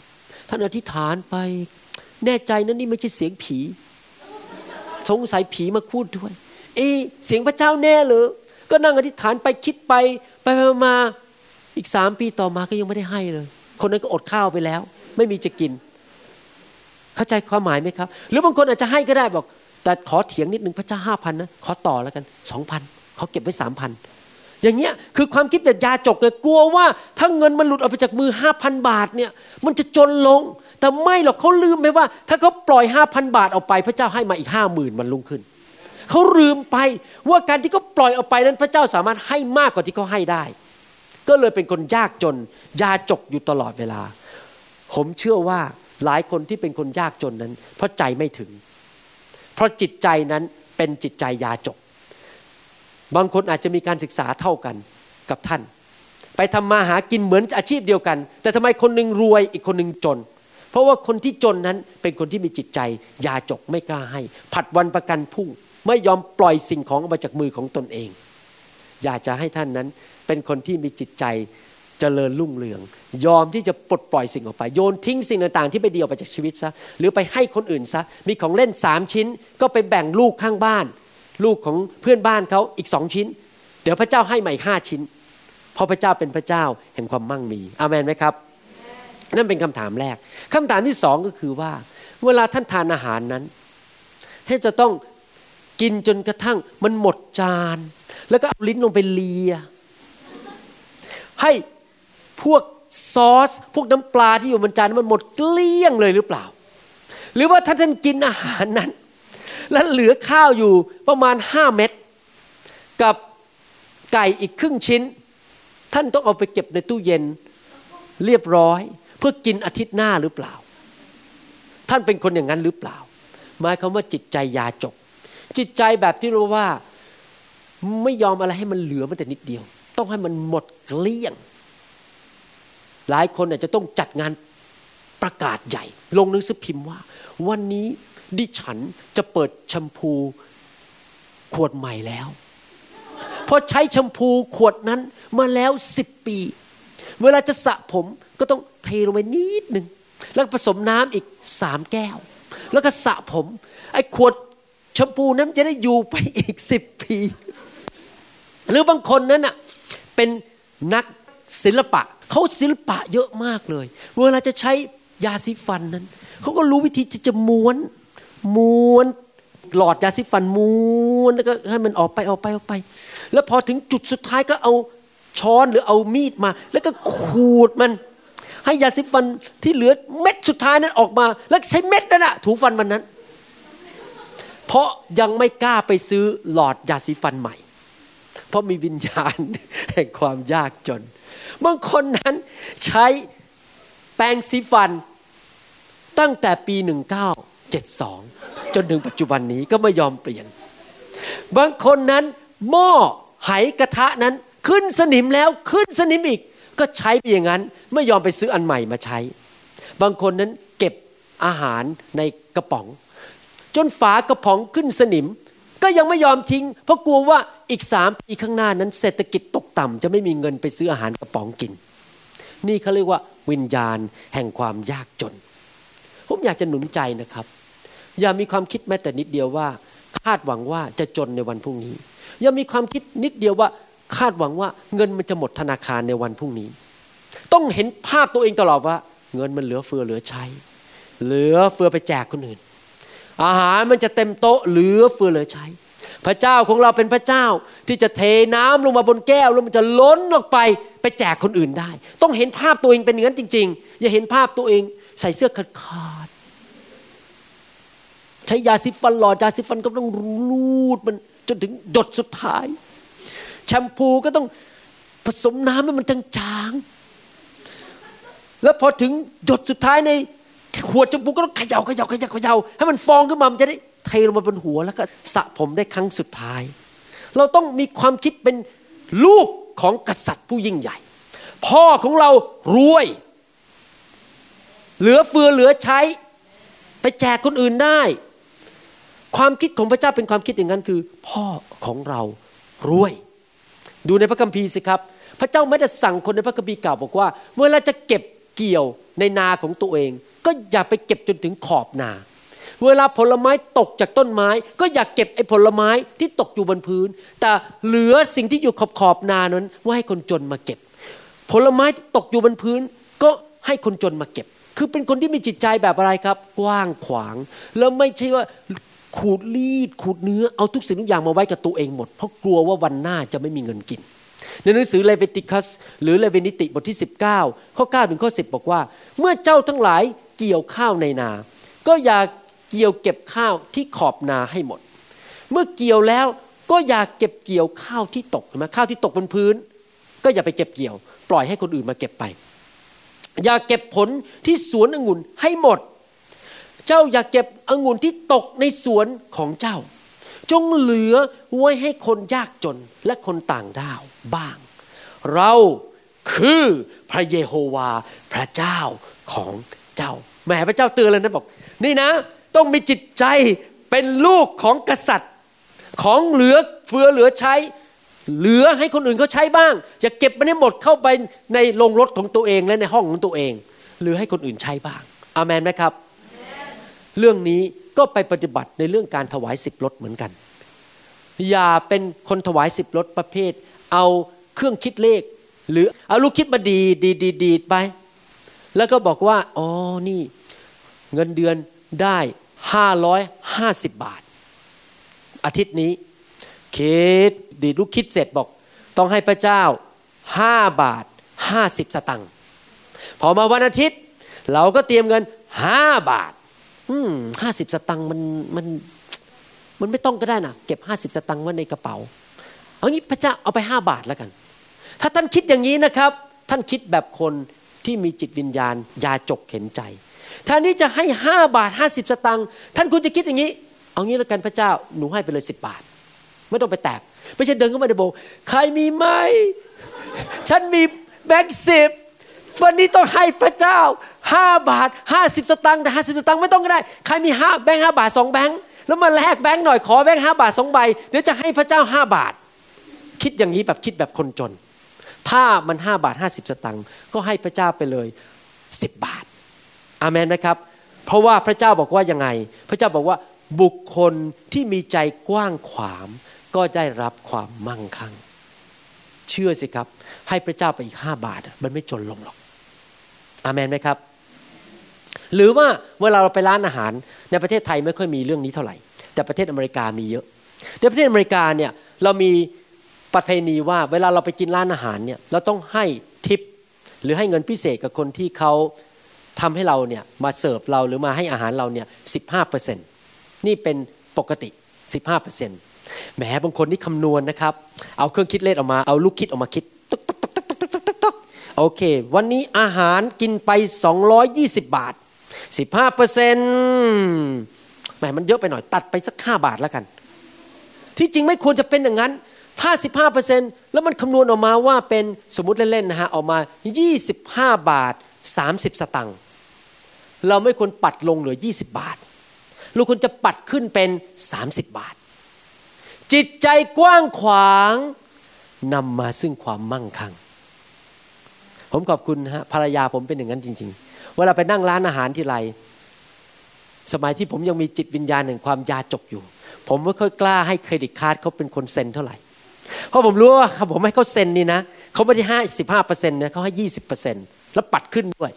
ท่านอธิษฐานไป แน่ใจนะนี่ไม่ใช่เสียงผี สงสัยผีมาพูดด้วย เอเสียงพระเจ้าแน่เลยก็นั่งอธิษฐานไปคิดไปไปมาอีกสามปีต่อมาก็ยังไม่ได้ให้เลย คนนั้นก็อดข้าวไปแล้ว ไม่มีจะกิน เข้าใจความหมายไหมครับ หรือบางคนอาจจะให้ก็ได้บอก แต่ขอเถียงนิดนึงพระเจ้าห้าพันนะขอต่อแล้วกันสองพันเขาเก็บไว้สามพันอย่างเงี้ยคือความคิดแบบยาจกเลยกลัวว่าถ้าเงินมันหลุดออกไปจากมือห้าพันบาทเนี่ยมันจะจนลง แต่ไม่หรอกเขาลืมไปว่า ถ้าเขาปล่อยห้าพันบาทออกไป พระเจ้าให้มาอีกห้าหมื่นมันลุงขึ้นเขาลืมไปว่าการที่เขาปล่อยออกไปนั้นพระเจ้าสามารถให้มากกว่าที่เขาให้ได้ ก็เลยเป็นคนยากจน ยาจกอยู่ตลอดเวลา ผมเชื่อว่า หลายคนที่เป็นคนยากจนนั้น เพราะใจไม่ถึง เพราะจิตใจนั้นเป็นจิตใจยาจก บางคนอาจจะมีการศึกษาเท่ากันกับท่าน ไปทำมาหากินเหมือนอาชีพเดียวกัน แต่ทำไมคนหนึ่งรวยอีกคนหนึ่งจน เพราะว่าคนที่จนนั้นเป็นคนที่มีจิตใจยาจกไม่กล้าให้ ผัดวันประกันพรุ่งไม่ยอมปล่อยสิ่งของออกมาจากมือของตนเอง อยากจะให้ท่านนั้นเป็นคนที่มีจิตใจ จริญรุ่งเรือง ยอมที่จะปลดปล่อยสิ่งออกไป โยนทิ้งสิ่งต่างๆ ที่ไม่ดีออกไปจากชีวิตซะหรือไปให้คนอื่นซะมีของเล่นสามชิ้น ก็ไปแบ่งลูกข้างบ้าน ลูกของเพื่อนบ้านเขาอีกสองชิ้น เดี๋ยวพระเจ้าให้ใหม่ห้าชิ้น เพราะพระเจ้าเป็นพระเจ้าแห่งความมั่งมีอามันไหมครับ นั่นเป็นคำถามแรกคำถามที่สองก็คือว่า เวลาท่านทานอาหารนั้นให้จะต้องกินจนกระทั่งมันหมดจาน แล้วก็เอาลิ้นลงไปเลีย ให้ พวกซอส พวกน้ำปลาที่อยู่บนจานมันหมดเกลี้ยงเลยหรือเปล่า หรือว่าถ้านท่านกินอาหารนั้น แล้วเหลือข้าวอยู่ประมาณห้าเม็ดกับไก่อีกครึ่งชิ้น ท่านต้องเอาไปเก็บในตู้เย็นเรียบร้อย เพื่อกินอาทิตย์หน้าหรือเปล่า ท่านเป็นคนอย่างนั้นหรือเปล่าหมายความว่าจิตใจยาจก จิตใจแบบที่รู้ว่าไม่ยอมอะไรให้มันเหลือมันแต่นิดเดียว ต้องให้มันหมดเกลี้ยง หลายคนอาจจะต้องจัดงานประกาศใหญ่ ลงหนังสือพิมพ์ว่า วันนี้ดิฉันจะเปิดแชมพูขวดใหม่แล้ว เพราะใช้แชมพูขวดนั้นมาแล้วสิบปี เวลาจะสระผมก็ต้องเทลงไปนิดหนึ่งแล้วผสมน้ำอีกสามแก้ว แล้วก็สระผม ไอ้ขวดแชมพูนั้นจะได้อยู่ไปอีกสิบปี หรือบางคนนั้นอะเป็นนักศิลปะ เขาศิลปะเยอะมากเลย เวลาจะใช้ยาสีฟันนั้น เขาก็รู้วิธีที่จะม้วน ม้วนหลอดยาสีฟันม้วนแล้วก็ให้มันออกไปออกไปออกไป แล้วพอถึงจุดสุดท้ายก็เอาช้อนหรือเอามีดมา แล้วก็ขูดมัน ให้ยาสีฟันที่เหลือเม็ดสุดท้ายนั้นออกมา แล้วใช้เม็ดนั่นอะถูฟันวันนั้น เพราะยังไม่กล้าไปซื้อหลอดยาสีฟันใหม่ เพราะมีวิญญาณแห่งความยากจน บางคนนั้นใช้แปรงสีฟันตั้งแต่ปี 1972 จนถึงปัจจุบันนี้ก็ไม่ยอมเปลี่ยน บางคนนั้นหม้อไหกระทะนั้นขึ้นสนิมแล้วขึ้นสนิมอีก ก็ใช้ไปอย่างนั้น ไม่ยอมไปซื้ออันใหม่มาใช้ บางคนนั้นเก็บอาหารในกระป๋อง จนฝากระป๋องขึ้นสนิม ก็ยังไม่ยอมทิ้ง เพราะกลัวว่า อีกสามปีข้างหน้านั้นเศรษฐกิจตกต่ำจะไม่มีเงินไปซื้ออาหารกระป๋องกิน นี่เขาเรียกว่าวิญญาณแห่งความยากจน ผมอยากจะหนุนใจนะครับ อย่ามีความคิดแม้แต่นิดเดียวว่า คาดหวังว่าจะจนในวันพรุ่งนี้ อย่ามีความคิดนิดเดียวว่า คาดหวังว่าเงินมันจะหมดธนาคารในวันพรุ่งนี้ ต้องเห็นภาพตัวเองตลอดว่า เงินมันเหลือเฟือเหลือใช้ เหลือเฟือไปแจกคนอื่น อาหารมันจะเต็มโต๊ะเหลือเฟือเหลือใช้ พระเจ้าของเราเป็นพระเจ้าที่จะเทน้ำลงมาบนแก้วแล้วมันจะล้นออกไปไปแจกคนอื่นได้ ต้องเห็นภาพตัวเองเป็นอย่างนั้นจริง ๆ อย่าเห็นภาพตัวเองใส่เสื้อขาดขาดใช้ยาสีฟันหลอดยาสีฟันก็ต้องรูดมันจนถึงหยดสุดท้าย แชมพูก็ต้องผสมน้ำให้มันจางๆแล้วพอถึงหยดสุดท้ายในขวดแชมพูก็ต้องเขย่าเขย่าเขย่าเขย่าให้มันฟองขึ้นมามันจะได้ เทลงมาบนหัวแล้วก็สระผมได้ครั้งสุดท้าย เราต้องมีความคิดเป็นลูกของกษัตริย์ผู้ยิ่งใหญ่ พ่อของเรารวย เหลือเฟือเหลือใช้ ไปแจกคนอื่นได้ ความคิดของพระเจ้าเป็นความคิดอย่างนั้นคือ พ่อของเรารวย ดูในพระคัมภีร์สิครับ พระเจ้าไม่ได้สั่งคนในพระคัมภีร์กล่าวบอกว่า เมื่อเราจะเก็บเกี่ยวในนาของตัวเอง ก็อย่าไปเก็บจนถึงขอบนา เวลาผลไม้ตกจากต้นไม้ ก็อย่าเก็บไอ้ผลไม้ที่ตกอยู่บนพื้น แต่เหลือสิ่งที่อยู่ขอบขอบนานั้นว่าให้คนจนมาเก็บ ผลไม้ที่ตกอยู่บนพื้น ก็ให้คนจนมาเก็บ คือเป็นคนที่มีจิตใจแบบอะไรครับ กว้างขวาง แล้วไม่ใช่ว่าขูดรีดขูดเนื้อเอาทุกสิ่งทุกอย่างมาไว้กับตัวเองหมด เพราะกลัวว่าวันหน้าจะไม่มีเงินกิน ในหนังสือเลเวติคัส หรือเลเวนิติบทที่ 19 ข้อ 9 ถึงข้อ 10 บอกว่า เมื่อเจ้าทั้งหลายเกี่ยวข้าวในนา ก็อย่า เกี่ยวเก็บข้าวที่ขอบนาให้หมด เมื่อเกี่ยวแล้วก็อย่าเก็บเกี่ยวข้าวที่ตกนะข้าวที่ตกบนพื้น ก็อย่าไปเก็บเกี่ยว ปล่อยให้คนอื่นมาเก็บไป อย่าเก็บผลที่สวนองุ่นให้หมด เจ้าอย่าเก็บองุ่นที่ตกในสวนของเจ้า จงเหลือไว้ให้คนยากจนและคนต่างด้าวบ้าง เราคือพระเยโฮวาพระเจ้าของเจ้าแหมพระเจ้าเตือนเลยนะบอก นี่นะ ต้องมีจิตใจเป็นลูกของกษัตริย์ ของเหลือเฟือเหลือใช้ เหลือให้คนอื่นเขาใช้บ้าง อย่าเก็บมันให้หมดเข้าไปในโรงรถของตัวเองและในห้องของตัวเองหลือให้คนอื่นใช้บ้างอามันไหมครับ เรื่องนี้ก็ไปปฏิบัติในเรื่องการถวายสิบรถเหมือนกัน อย่าเป็นคนถวายสิบรถประเภท เอาเครื่องคิดเลข หรือเอาลูกคิดมาดีดีดีดีไป แล้วก็บอกว่า อ๋อ นี่ เงินเดือนได้ ห้าร้อยห้าสิบบาท อาทิตย์นี้ คิดดีลูกคิดเสร็จบอก ต้องให้พระเจ้าห้าบาทห้าสิบสตังค์พอมาวันอาทิตย์ เราก็เตรียมเงินห้าบาทห้าสิบสตังค์มันมันมันไม่ต้องก็ได้นะเก็บห้าสิบสตังค์ไว้ในกระเป๋า เอางี้พระเจ้าเอาไปห้าบาทแล้วกัน ถ้าท่านคิดอย่างนี้นะครับ ท่านคิดแบบคนที่มีจิตวิญญาณยาจกเข็นใจ แทนที่จะให้ห้าบาทห้าสิบสตังค์ท่านควรจะคิดอย่างนี้ เอางี้แล้วกันพระเจ้าหนูให้ไปเลยสิบบาท ไม่ต้องไปแตกไม่ใช่เดินเข้ามาในโบสถ์ใครมีไหมฉันมีแบงค์สิบวันนี้ต้องให้พระเจ้าห้าบาทห้าสิบสตังค์แต่ห้าสิบสตังค์ไม่ต้องก็ได้ ใครมีห้าแบงค์ห้าบาทสองแบงค์แล้วมาแลกแบงค์หน่อยขอแบงค์ห้าบาทสองใบเดี๋ยวจะให้พระเจ้าห้าบาท คิดอย่างนี้แบบคิดแบบคนจน ถ้ามันห้าบาทห้าสิบสตังค์ก็ให้พระเจ้าไปเลยสิบบาท อาเมนไหมครับ เพราะว่าพระเจ้าบอกว่ายังไง พระเจ้าบอกว่าบุคคลที่มีใจกว้างขวางก็ได้รับความมั่งคั่ง เชื่อสิครับ ให้พระเจ้าไปอีกห้าบาท มันไม่จนลงหรอก อาเมนไหมครับ หรือว่าเวลาเราไปร้านอาหาร ในประเทศไทยไม่ค่อยมีเรื่องนี้เท่าไหร่ แต่ประเทศอเมริกามีเยอะ ในประเทศอเมริกาเนี่ยเรามีประเพณีว่าเวลาเราไปกินร้านอาหารเนี่ยเราต้องให้ทิปหรือให้เงินพิเศษกับคนที่เขา ทำให้เราเนี่ยมาเสิร์ฟเราหรือมาให้อาหารเราเนี่ยสิบห้าเปอร์เซ็นนี่เป็นปกติสิบห้าเปอร์เซ็นแหมบางคนนี่คำนวณนะครับ เอาเครื่องคิดเลขออกมาเอาลูกคิดออกมาคิดตึกตึกตึกตึกตึกตึกตึกโอเค วันนี้อาหารกินไป 220 บาท 15เปอร์เซ็นต์แหมมันเยอะไปหน่อยตัดไปสัก 5 บาทแล้วกัน ที่จริงไม่ควรจะเป็นอย่างนั้นถ้า 15เปอร์เซ็นต์แล้วมันคำนวณออกมาว่าเป็นสมมติเล่นๆนะฮะออกมา 25 บาท 30 สตังค์ เราไม่ควรปัดลงเหลือ 20 บาท เราควรจะปัดขึ้นเป็น 30 บาท จิตใจกว้างขวางนำมาซึ่งความมั่งคั่ง ผมขอบคุณฮะภรรยาผมเป็นอย่างนั้นจริง ๆ เวลาไปนั่งร้านอาหารที่ไร สมัยที่ผมยังมีจิตวิญญาณแห่งความยาจกอยู่ ผมไม่ค่อยกล้าให้เครดิตการ์ดเขาเป็นคนเซ็นเท่าไหร่ เพราะผมรู้ว่าผมให้เขาเซ็นนี่นะเขาไม่ได้ให้สิบห้าเปอร์เซ็นต์นะเขาให้ยี่สิบเปอร์เซ็นต์แล้วปัดขึ้นด้วย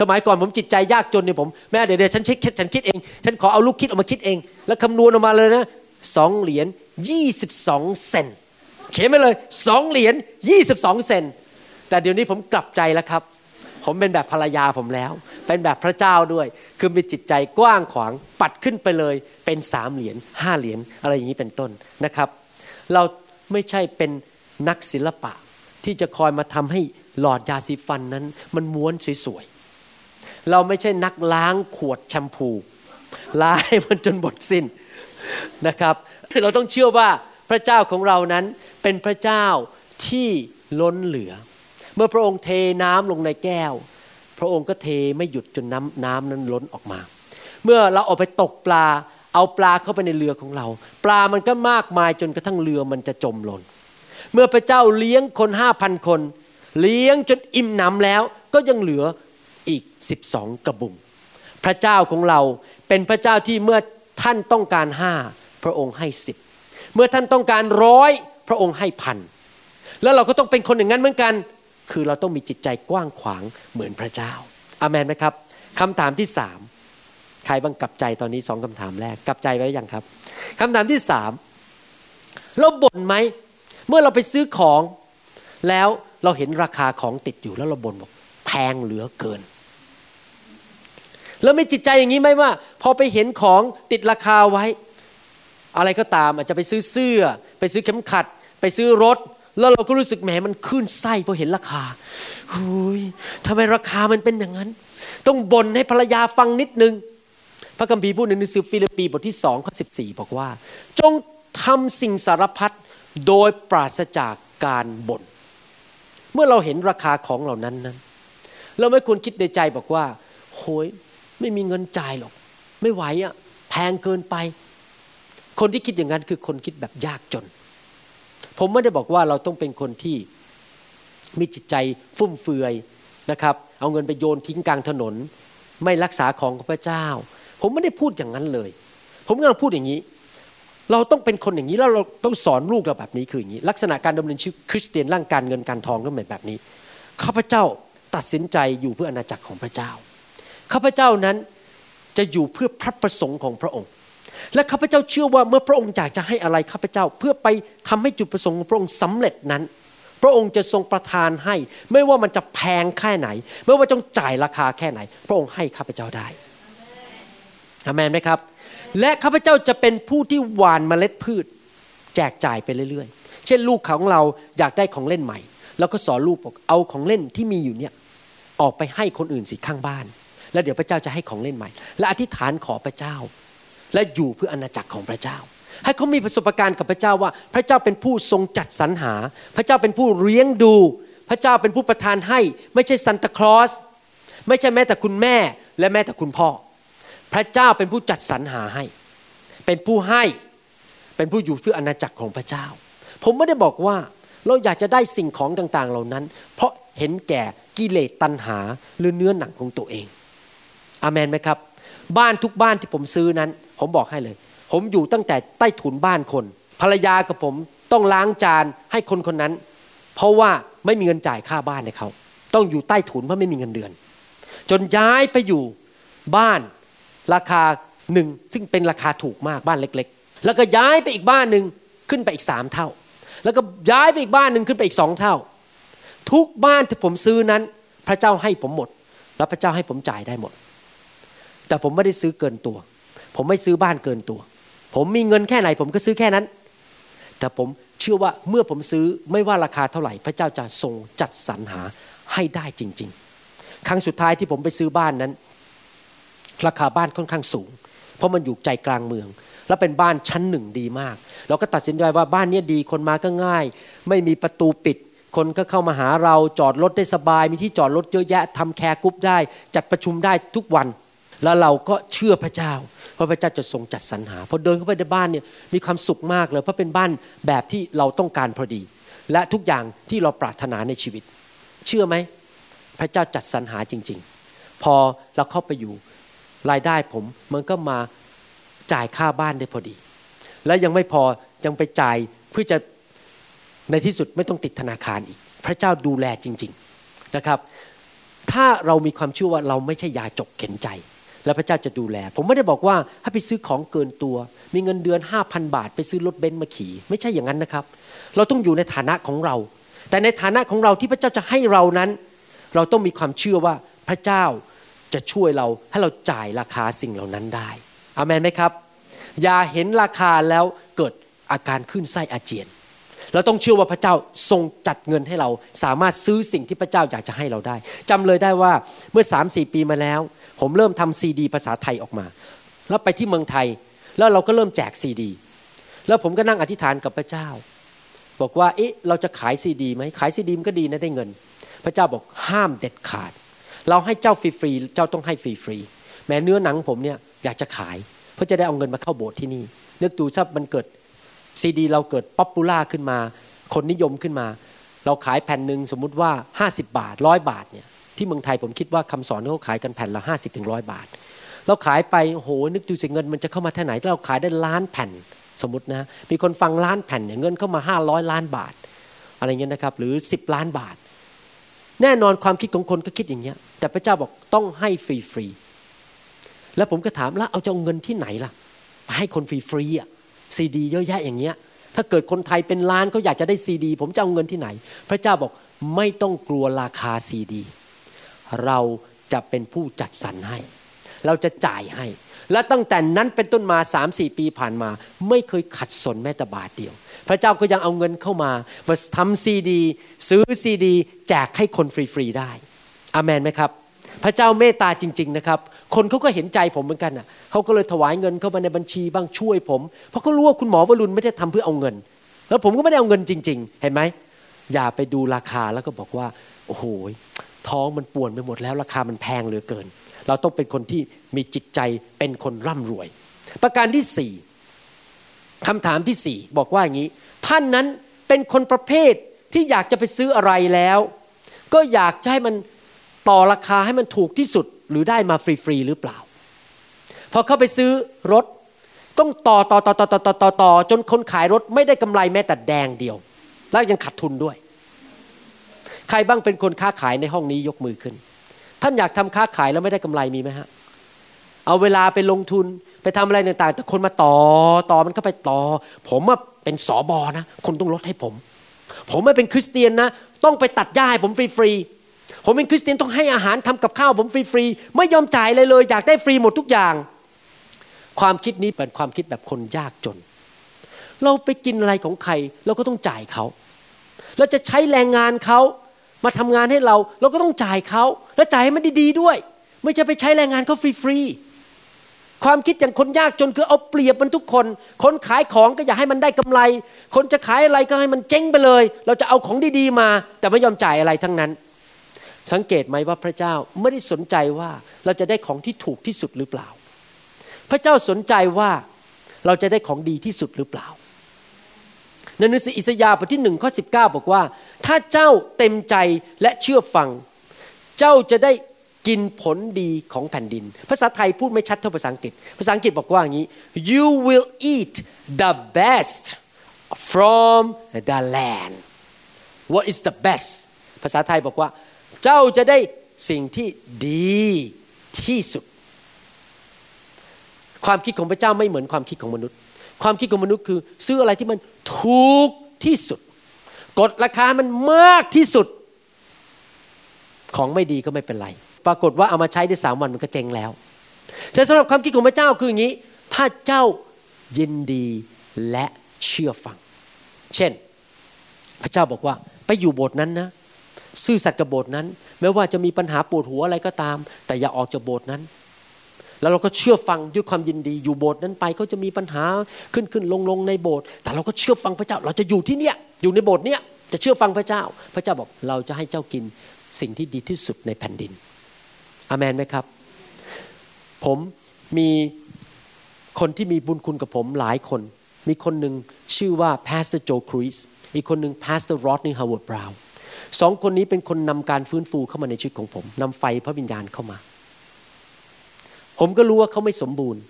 สมัยก่อนผมจิตใจยากจนเนี่ยผมแม่เดี๋ยวฉันคิดฉันคิดเอง ฉันขอเอาลูกคิดออกมาคิดเอง แล้วคำนวณออกมาเลยนะสองเหรียญยี่สิบสองเซนเขียนไปเลยสองเหรียญยี่สิบสองเซนแต่เดี๋ยวนี้ผมกลับใจแล้วครับ ผมเป็นแบบภรรยาผมแล้ว เป็นแบบพระเจ้าด้วย คือมีจิตใจกว้างขวางปัดขึ้นไปเลย เป็นสามเหรียญห้าเหรียญอะไรอย่างนี้เป็นต้นนะครับ เราไม่ใช่เป็นนักศิลปะที่จะคอยมาทำให้หลอดยาสีฟันนั้น มันม้วนสวย เราไม่ใช่นักล้างขวดแชมพู ล้างมันจนหมดสิ้นนะครับ เราต้องเชื่อว่าพระเจ้าของเรานั้นเป็นพระเจ้าที่ล้นเหลือ เมื่อพระองค์เทน้ำลงในแก้ว พระองค์ก็เทไม่หยุดจนน้ำน้ำนั้นล้นออกมา เมื่อเราออกไปตกปลาเอาปลาเข้าไปในเรือของเรา ปลามันก็มากมายจนกระทั่งเรือมันจะจมลงเมื่อพระเจ้าเลี้ยงคนห้าพันคน เลี้ยงจนอิ่มหนำแล้วก็ยังเหลือ อีกสิบสองกระบุง พระเจ้าของเราเป็นพระเจ้าที่เมื่อท่านต้องการห้าพระองค์ให้สิบเมื่อท่านต้องการร้อยพระองค์ให้พันแล้วเราก็ต้องเป็นคนอย่างนั้นเหมือนกัน คือเราต้องมีจิตใจกว้างขวางเหมือนพระเจ้าอามันไหมครับคำถามที่สามใครบ้างกลับใจตอนนี้สองคำถามแรกกลับใจไว้หรือยังครับคำถามที่สามเราบ่นไหมเมื่อเราไปซื้อของแล้วเราเห็นราคาของติดอยู่แล้วเราบ่นบอกแพงเหลือเกิน แล้วมีจิตใจอย่างนี้ไหมว่า พอไปเห็นของติดราคาไว้ อะไรก็ตามอาจจะไปซื้อเสื้อ ไปซื้อเข็มขัด ไปซื้อรถ แล้วเราก็รู้สึกแหมมันขึ้นไส้พอเห็นราคาหุยทำไมราคามันเป็นอย่างนั้น ต้องบ่นให้ภรรยาฟังนิดนึง พระคัมภีร์พูดในหนังสือฟิลิปปีบทที่สองข้อสิบสี่บอกว่า จงทำสิ่งสารพัดโดยปราศจากการบน่นเมื่อเราเห็นราคาของเหล่านั้นนั้น เราไม่ควรคิดในใจบอกว่าโหย ไม่มีเงินจ่ายหรอก ไม่ไหวอะ่ะแพงเกินไป คนที่คิดอย่างนั้นคือคนคิดแบบยากจน ผมไม่ได้บอกว่าเราต้องเป็นคนที่มีจิตใจฟุ่มเฟือยนะครับ เอาเงินไปโยนทิ้งกลางถนน ไม่รักษาของของพระเจ้า ผมไม่ได้พูดอย่างนั้นเลย ผมกำลังพูดอย่างนี้ เราต้องเป็นคนอย่างนี้แล้วเราต้องสอนลูกเราแบบนี้คืออย่างนี้ ลักษณะการดำเนินชีวิตคริสเตียนร่างการเงินการทองต้องเป็นแบบนี้ข้าพเจ้าตัดสินใจอยู่เพื่ออาณาจักรของพระเจ้า ข้าพเจ้านั้นจะอยู่เพื่อพระประสงค์ของพระองค์ และข้าพเจ้าเชื่อว่าเมื่อพระองค์อยากจะให้อะไรข้าพเจ้าเพื่อไปทำให้จุดประสงค์ของพระองค์สำเร็จนั้น พระองค์จะทรงประทานให้ ไม่ว่ามันจะแพงแค่ไหน ไม่ว่าต้องจ่ายราคาแค่ไหน พระองค์ให้ข้าพเจ้าได้อเมนไหมครับ และข้าพเจ้าจะเป็นผู้ที่หว่านเมล็ดพืช แจกจ่ายไปเรื่อยๆ เช่นลูกของเราอยากได้ของเล่นใหม่ แล้วก็สอนลูกบอกเอาของเล่นที่มีอยู่เนี่ยออกไปให้คนอื่นสิข้างบ้าน แล้วเดี๋ยวพระเจ้าจะให้ของเล่นใหม่ และอธิษฐานขอพระเจ้า และอยู่เพื่ออาณาจักรของพระเจ้า ให้เขามีประสบการณ์กับพระเจ้าว่า พระเจ้าเป็นผู้ทรงจัดสรรหา พระเจ้าเป็นผู้เลี้ยงดู พระเจ้าเป็นผู้ประทานให้ ไม่ใช่ซันตาคลอสไม่ใช่แม้แต่คุณแม่และแม้แต่คุณพ่อ พระเจ้าเป็นผู้จัดสรรหาให้ เป็นผู้ให้เป็นผู้อยู่เพื่ออาณาจักรของพระเจ้า ผมไม่ได้บอกว่าเราอยากจะได้สิ่งของต่างๆเหล่านั้น เพราะเห็นแก่กิเลสตัณหาหรือเนื้อหนังของตัวเอง อามนไหมครับ บ้านทุกบ้านที่ผมซื้อนั้น ผมบอกให้เลย ผมอยู่ตั้งแต่ใต้ถุนบ้านคน ภรรยากับผมต้องล้างจานให้คนคนนั้น เพราะว่าไม่มีเงินจ่ายค่าบ้านให้เขาต้องอยู่ใต้ถุนเพราะไม่มีเงินเดือน จนย้ายไปอยู่บ้านราคาหนึ่งซึ่งเป็นราคาถูกมากบ้านเล็ก ๆ แล้วก็ย้ายไปอีกบ้านหนึ่งขึ้นไปอีกสามเท่า แล้วก็ย้ายไปอีกบ้านหนึ่งขึ้นไปอีกสองเท่า ทุกบ้านที่ผมซื้อนั้น พระเจ้าให้ผมหมด แล้วพระเจ้าให้ผมจ่ายได้หมด แต่ผมไม่ได้ซื้อเกินตัว ผมไม่ซื้อบ้านเกินตัว ผมมีเงินแค่ไหน ผมก็ซื้อแค่นั้น แต่ผมเชื่อว่าเมื่อผมซื้อไม่ว่าราคาเท่าไหร่ พระเจ้าจะทรงจัดสรรหาให้ได้จริง ๆ ครั้งสุดท้ายที่ผมไปซื้อบ้านนั้น ราคาบ้านค่อนข้างสูง เพราะมันอยู่ใจกลางเมือง แล้วเป็นบ้านชั้นหนึ่งดีมาก เราก็ตัดสินใจว่าบ้านนี้ดีคนมาก็ง่าย ไม่มีประตูปิดคนก็เข้ามาหาเราจอดรถได้สบาย มีที่จอดรถเยอะแยะทำ care group ได้ จัดประชุมได้ทุกวัน แล้วเราก็เชื่อพระเจ้า เพราะพระเจ้าจะทรงจัดสรรหาพอเดินเข้าไปในบ้านเนี่ยมีความสุขมากเลยเพราะเป็นบ้านแบบที่เราต้องการพอดี และทุกอย่างที่เราปรารถนาในชีวิต เชื่อไหมพระเจ้าจัดสรรหาจริง ๆ พอเราเข้าไปอยู่รายได้ผมมันก็มาจ่ายค่าบ้านได้พอดี และยังไม่พอยังไปจ่ายเพื่อจะในที่สุดไม่ต้องติดธนาคารอีก พระเจ้าดูแลจริง ๆนะครับ ถ้าเรามีความเชื่อว่าเราไม่ใช่ยาจกเข็นใจ แล้วพระเจ้าจะดูแล ผมไม่ได้บอกว่าให้ไปซื้อของเกินตัว มีเงินเดือน5,000 บาท ไปซื้อรถเบนซ์มาขี่ ไม่ใช่อย่างนั้นนะครับ เราต้องอยู่ในฐานะของเรา แต่ในฐานะของเราที่พระเจ้าจะให้เรานั้น เราต้องมีความเชื่อว่าพระเจ้าจะช่วยเราให้เราจ่ายราคาสิ่งเหล่านั้นได้อามนไหมครับ อย่าเห็นราคาแล้วเกิดอาการขึ้นไส้อาเจียน เราต้องเชื่อว่าพระเจ้าทรงจัดเงินให้เรา สามารถซื้อสิ่งที่พระเจ้าอยากจะให้เราได้จำเลยได้ว่าเมื่อสามสี่ปีมาแล้ว ผมเริ่มทำซีดี ภาษาไทยออกมา แล้วไปที่เมืองไทย แล้วเราก็เริ่มแจกซีดี แล้วผมก็นั่งอธิษฐานกับพระเจ้า บอกว่าเอ๊ะเราจะขายซีดีไหมขายซีดีมันก็ดีนะได้เงิน พระเจ้าบอกห้ามเด็ดขาด เราให้เจ้าฟรีๆเจ้าต้องให้ฟรีๆแม้เนื้อหนังผมเนี่ยอยากจะขาย เพื่อจะได้เอาเงินมาเข้าโบสถ์ที่นี่นึกดูถ้ามันเกิด ซีดีเราเกิด popular ขึ้นมา คนนิยมขึ้นมา เราขายแผ่นหนึ่งสมมุติว่า 50 บาทร้อยบาทเนี่ยที่เมืองไทยผมคิดว่าคำสอนเขาขายกันแผ่นละห้าสิบถึงร้อยบาท เราขายไปโหนึกดูสิเงินมันจะเข้ามาที่ไหนถ้าเราขายได้ล้านแผ่นสมมตินะมีคนฟังล้านแผ่นเนี่ยเงินเข้ามาห้าร้อยล้านบาท อะไรเงี้ยนะครับ หรือ 10 ล้านบาท แน่นอนความคิดของคนก็คิดอย่างเงี้ย แต่พระเจ้าบอกต้องให้ฟรีๆแล้วผมก็ถามแล้วเอาจะเอาเงินที่ไหนล่ะให้คนฟรีๆอะ ซีดีเยอะแยะอย่างเงี้ย ถ้าเกิดคนไทยเป็นล้านเขาอยากจะได้ซีดี ผมจะเอาเงินที่ไหน พระเจ้าบอกไม่ต้องกลัวราคาซีดี เราจะเป็นผู้จัดสรรให้ เราจะจ่ายให้ และตั้งแต่นั้นเป็นต้นมา3าสี่ปีผ่านมา ไม่เคยขัดสนแม้แต่บาทเดียว พระเจ้าก็ยังเอาเงินเข้ามามาทำซีดี ซื้อซีดี แจกให้คนฟรีๆได้อามนไหมครับ พระเจ้าเมตตาจริง ๆนะครับ คนเขาก็เห็นใจผมเหมือนกันอะเขาก็เลยถวายเงินเข้ามาในบัญชีบ้างช่วยผม เพราะเขารู้ว่าคุณหมอวรุณไม่ได้ทำเพื่อเอาเงิน แล้วผมก็ไม่ได้เอาเงินจริง ๆ เห็นไหมอย่าไปดูราคาแล้วก็บอกว่า โอ้โหท้องมันป่วนไปหมดแล้วราคามันแพงเหลือเกิน เราต้องเป็นคนที่มีจิตใจเป็นคนร่ำรวย ประการที่สี่คำถามที่สี่บอกว่าอย่างนี้ ท่านนั้นเป็นคนประเภทที่อยากจะไปซื้ออะไรแล้ว ก็อยากจะให้มันต่อราคาให้มันถูกที่สุด หรือได้มาฟรีๆหรือเปล่า พอเข้าไปซื้อรถต้องต่อต่อต่อต่อต่อต่อต่อตอจนคนขายรถไม่ได้กำไรแม้แต่แดงเดียว แล้วยังขาดทุนด้วย ใครบ้างเป็นคนค้าขายในห้องนี้ยกมือขึ้น ท่านอยากทำค้าขายแล้วไม่ได้กำไรมีไหมฮะเอาเวลาไปลงทุนไปทำอะไรต่างๆ แต่คนมาต่อต่อมันก็ไปต่อ ผมว่าเป็นสอบอนะคนต้องลดให้ผม ผมไม่เป็นคริสเตียนนะ ต้องไปตัดหญ้าให้ผมฟรีๆ ผมเป็นคริสเตียนต้องให้อาหารทำกับข้าวผมฟรีๆไม่ยอมจ่ายเลยเลย อยากได้ฟรีหมดทุกอย่าง ความคิดนี้เป็นความคิดแบบคนยากจน เราไปกินอะไรของใครเราก็ต้องจ่ายเขาเราจะใช้แรงงานเขามาทำงานให้เรา เราก็ต้องจ่ายเขาแล้วจ่ายให้มันดีๆด้วย ไม่ใช่ไปใช้แรงงานเขาฟรีๆความคิดอย่างคนยากจนคือเอาเปรียบมันทุกคน คนขายของก็อยากให้มันได้กำไร คนจะขายอะไรก็ให้มันเจ๊งไปเลย เราจะเอาของดีๆมา แต่ไม่ยอมจ่ายอะไรทั้งนั้น สังเกตไหมว่าพระเจ้าไม่ได้สนใจว่าเราจะได้ของที่ถูกที่สุดหรือเปล่า พระเจ้าสนใจว่าเราจะได้ของดีที่สุดหรือเปล่าในหนังสืออิสยาห์บทที่หนึ่งข้อสิบเก้าบอกว่า ถ้าเจ้าเต็มใจและเชื่อฟัง เจ้าจะได้กินผลดีของแผ่นดิน ภาษาไทยพูดไม่ชัดเท่าภาษาอังกฤษ ภาษาอังกฤษบอกว่าอย่างนี้ you will eat the best from the land what is the best ภาษาไทยบอกว่า เจ้าจะได้สิ่งที่ดีที่สุด ความคิดของพระเจ้าไม่เหมือนความคิดของมนุษย์ ความคิดของมนุษย์คือ ซื้ออะไรที่มันถูกที่สุด กดราคามันมากที่สุด ของไม่ดีก็ไม่เป็นไร ปรากฏว่าเอามาใช้ได้สามวันมันก็เจ๊งแล้วแต่สำหรับความคิดของพระเจ้าคืออย่างนี้ ถ้าเจ้ายินดีและเชื่อฟัง เช่น พระเจ้าบอกว่าไปอยู่โบสถ์นั้นนะ ซื่อสัตย์กับโบสถ์นั้น แม้ว่าจะมีปัญหาปวดหัวอะไรก็ตาม แต่อย่าออกจากโบสถ์นั้น แล้วเราก็เชื่อฟังด้วยความยินดี อยู่โบสถ์นั้นไปก็จะมีปัญหาขึ้นขึ้นลงลงในโบสถ์แต่เราก็เชื่อฟังพระเจ้า เราจะอยู่ที่เนี่ยอยู่ในโบสถ์เนี้ยจะเชื่อฟังพระเจ้า พระเจ้าบอกเราจะให้เจ้ากินสิ่งที่ดีที่สุดในแผ่นดินอามนไหมครับ ผมมีคนที่มีบุญคุณกับผมหลายคน มีคนหนึ่งชื่อว่า Pastor Joe Cruz อีกคนหนึ่ง Pastor Rodney Howard Brown สองคนนี้เป็นคนนำการฟื้นฟูเข้ามาในชีวิตของผมนำไฟพระวิญญาณเข้ามา ผมก็รู้ว่าเขาไม่สมบูรณ์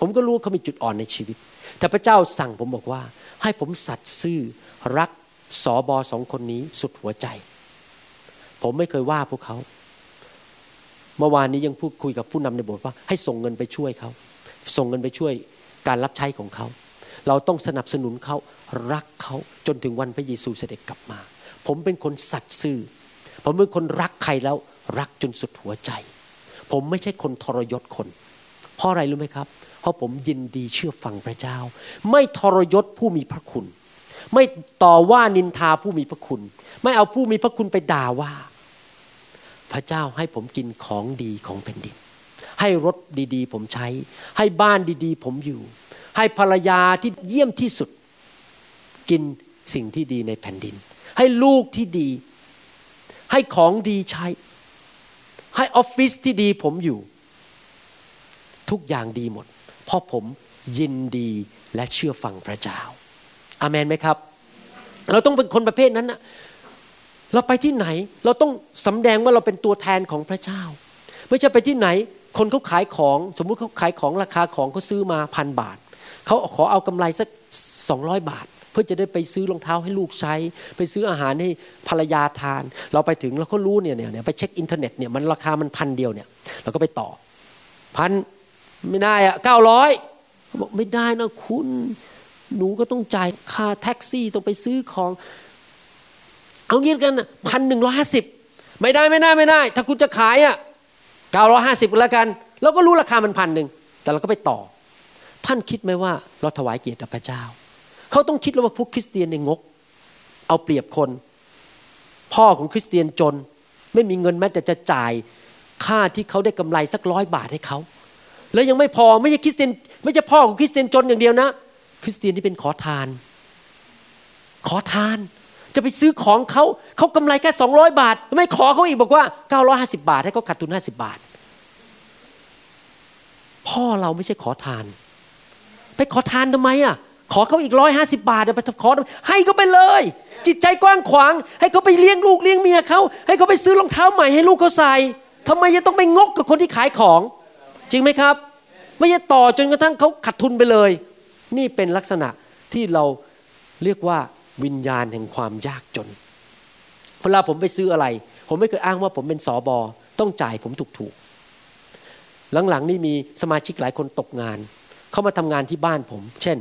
ผมก็รู้ว่าเขามีจุดอ่อนในชีวิต แต่พระเจ้าสั่งผมบอกว่า ให้ผมสัตย์ซื่อรักสอบอสองคนนี้สุดหัวใจ ผมไม่เคยว่าพวกเขา เมื่อวานนี้ยังพูดคุยกับผู้นำในโบสถ์ว่า ให้ส่งเงินไปช่วยเขา ส่งเงินไปช่วยการรับใช้ของเขา เราต้องสนับสนุนเขารักเขาจนถึงวันพระเยซูเสด็จกลับมา ผมเป็นคนสัตย์ซื่อ ผมเป็นคนรักใครแล้วรักจนสุดหัวใจ ผมไม่ใช่คนทรยศคน เพราะอะไรรู้ไหมครับ เพราะผมยินดีเชื่อฟังพระเจ้า ไม่ทรยศผู้มีพระคุณ ไม่ต่อว่านินทาผู้มีพระคุณ ไม่เอาผู้มีพระคุณไปด่าว่า พระเจ้าให้ผมกินของดีของแผ่นดิน ให้รถดีๆ ผมใช้ ให้บ้านดีๆ ผมอยู่ ให้ภรรยาที่เยี่ยมที่สุด กินสิ่งที่ดีในแผ่นดิน ให้ลูกที่ดี ให้ของดีใช้ ให้ออฟฟิศที่ดีผมอยู่ ทุกอย่างดีหมด เพราะผมยินดีและเชื่อฟังพระเจ้าอาเมนไหมครับ เราต้องเป็นคนประเภทนั้นนะเราไปที่ไหนเราต้องสำแดงว่าเราเป็นตัวแทนของพระเจ้า ไม่ใช่ไปที่ไหน คนเขาขายของ สมมุติเขาขายของราคาของเขาซื้อมาพันบาทเขาขอเอากำไรสักสองร้อยบาท เพื่อจะได้ไปซื้อรองเท้าให้ลูกใช้ ไปซื้ออาหารให้ภรรยาทาน เราไปถึงเราก็รู้เนี่ยเนี่ยไปเช็คอินเทอร์เน็ตเนี่ยมันราคามันพันเดียวเนี่ยเราก็ไปต่อพันไม่ได้อะเก้าร้อยบอกไม่ได้นะคุณหนูก็ต้องจ่ายค่าแท็กซี่ต้องไปซื้อของ เอางี้กันพันหนึ่งร้อยห้าสิบไม่ได้ไม่ได้ไม่ได้ ถ้าคุณจะขายอะเก้าร้อยห้าสิบแล้วกัน เราก็รู้ราคามันพันหนึ่งแต่เราก็ไปต่อ ท่านคิดไหมว่าเราถวายเกียรติพระเจ้า เขาต้องคิดแล้วว่าพวกคริสเตียนในงก เอาเปรียบคน พ่อของคริสเตียนจน ไม่มีเงินแม้แต่จะจ่ายค่าที่เขาได้กำไรสักร้อยบาทให้เขา แล้วยังไม่พอไม่ใช่คริสเตียน ไม่ใช่พ่อของคริสเตียนจนอย่างเดียวนะ คริสเตียนที่เป็นขอทาน ขอทานจะไปซื้อของเขาเขากำไรแค่สองร้อยบาท ไม่ขอเขาอีกบอกว่าเก้าร้อยห้าสิบาทให้เขาขาดทุนห้าสิบาท พ่อเราไม่ใช่ขอทาน ไปขอทานทำไมอะ ขอเขาอีกร้อยห้าสิบาทเดี๋ยวไปขอให้เขาไปเลย จิตใจกว้างขวาง ให้เขาไปเลี้ยงลูกเลี้ยงเมียเขาให้เขาไปซื้อรองเท้าใหม่ให้ลูกเขาใส่ทำไมจะต้องไปงกกับคนที่ขายของ จริงไหมครับ ไม่ใช่ต่อจนกระทั่งเขาขาดทุนไปเลย นี่เป็นลักษณะที่เราเรียกว่าวิญญาณแห่งความยากจนเวลาผมไปซื้ออะไร ผมไม่เคยอ้างว่าผมเป็นสอบอต้องจ่ายผมถูกๆหลังๆนี่มีสมาชิกหลายคนตกงาน เขามาทำงานที่บ้านผม เช่น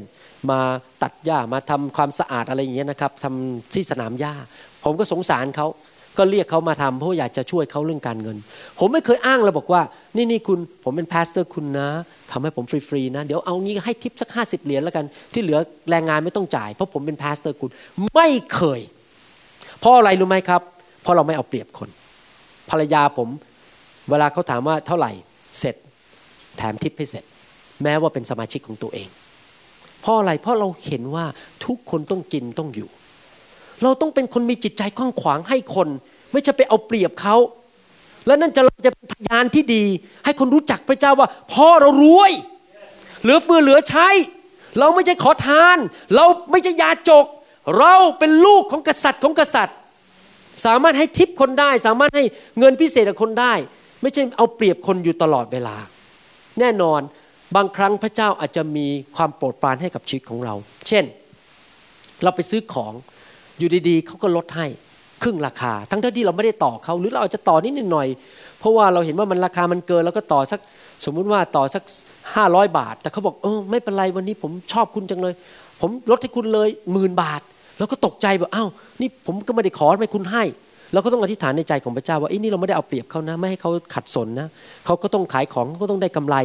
มาตัดหญ้ามาทำความสะอาดอะไรอย่างเงี้ยนะครับทำที่สนามหญ้า ผมก็สงสารเขาก็เรียกเขามาทำเพราะอยากจะช่วยเขาเรื่องการเงิน ผมไม่เคยอ้างเลยบอกว่า นี่นี่คุณผมเป็น pastor คุณนะทำให้ผมฟรีๆนะ เดี๋ยวเอางี้ให้ทิปสักห้าสิบเหรียญแล้วกัน ที่เหลือแรงงานไม่ต้องจ่าย เพราะผมเป็น pastor คุณ ไม่เคย เพราะอะไรรู้ไหมครับ เพราะเราไม่เอาเปรียบคน ภรรยาผม เวลาเขาถามว่าเท่าไหร่เสร็จ แถมทิปให้เสร็จ แม้ว่าเป็นสมาชิกของตัวเอง เพราะอะไรเพราะเราเห็นว่าทุกคนต้องกินต้องอยู่ เราต้องเป็นคนมีจิตใจกว้างขวางให้คน ไม่ใช่ไปเอาเปรียบเขาและนั่นจะเราจะเป็นพยานที่ดี ให้คนรู้จักพระเจ้าว่า พ่อเรารวย เหลือเฟือเหลือใช้ เราไม่ใช่ขอทาน เราไม่ใช่ยาจก เราเป็นลูกของกษัตริย์ของกษัตริย์ สามารถให้ทิปคนได้ สามารถให้เงินพิเศษกับคนได้ ไม่ใช่เอาเปรียบคนอยู่ตลอดเวลา แน่นอน บางครั้งพระเจ้าอาจจะมีความโปรดปรานให้กับชีวิตของเรา เช่น เราไปซื้อของอยู่ดีๆเขาก็ลดให้ครึ่งราคา ทั้งที่เราไม่ได้ต่อเขาหรือเราอาจจะต่อนิดหน่อย เพราะว่าเราเห็นว่ามันราคามันเกินแล้วก็ต่อสักสมมุติว่าต่อสักห้าร้อยบาท แต่เขาบอกเออไม่เป็นไรวันนี้ผมชอบคุณจังเลย ผมลดให้คุณเลยหมื่นบาท แล้วก็ตกใจแบบอ้าวนี่ผมก็ไม่ได้ขอไม่คุณให้เราก็ต้องอธิษฐานในใจของพระเจ้าว่าไอ้นี่เราไม่ได้เอาเปรียบเขานะ ไม่ให้เขาขัดสนนะเขาก็ต้องขายของเขาก็ต้องได้กำไร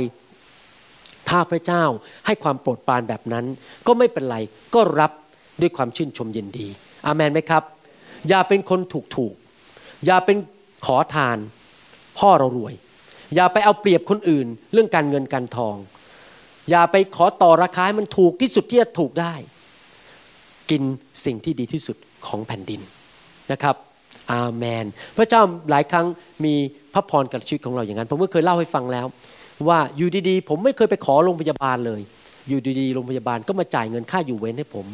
ถ้าพระเจ้าให้ความโปรดปรานแบบนั้น ก็ไม่เป็นไรก็รับด้วยความชื่นชมยินดี อามันไหมครับ อย่าเป็นคนถูกถูกอย่าเป็นขอทาน พ่อเรารวย อย่าไปเอาเปรียบคนอื่น เรื่องการเงินการทอง อย่าไปขอต่อราคาให้มันถูกที่สุดที่จะถูกได้ กินสิ่งที่ดีที่สุดของแผ่นดินนะครับอาเมน พระเจ้าหลายครั้งมีพระพรกับชีวิตของเราอย่างนั้น ผมก็เคยเล่าให้ฟังแล้ว ว่าอยู่ดีๆ ผมไม่เคยไปขอโรงพยาบาลเลย อยู่ดีๆโรงพยาบาลก็มาจ่ายเงินค่าอยู่เว้นให้ผม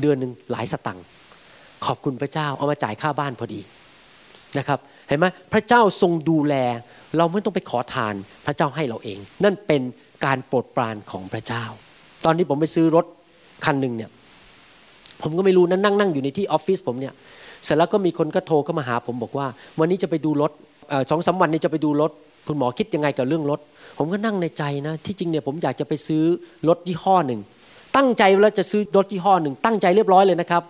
เดือนหนึ่งหลายสตังค์ขอบคุณพระเจ้าเอามาจ่ายค่าบ้านพอดีนะครับเห็นไหมพระเจ้าทรงดูแล เราไม่ต้องไปขอทานพระเจ้าให้เราเอง นั่นเป็นการโปรดปรานของพระเจ้า ตอนนี้ผมไปซื้อรถคันหนึ่งเนี่ยผมก็ไม่รู้นั่นนั่งนั่งอยู่ในที่ออฟฟิศผมเนี่ยเสร็จแล้วก็มีคนก็โทรเข้ามาหาผมบอกว่า วันนี้จะไปดูรถสองสาวันนี้จะไปดูรถ คุณหมอคิดยังไงกับเรื่องรถ ผมก็นั่งในใจนะ ที่จริงเนี่ยผมอยากจะไปซื้อรถยี่ห้อหนึ่ง ตั้งใจแล้วจะซื้อรถยี่ห้อหนึ่ง ตั้งใจเรียบร้อยเลยนะครับ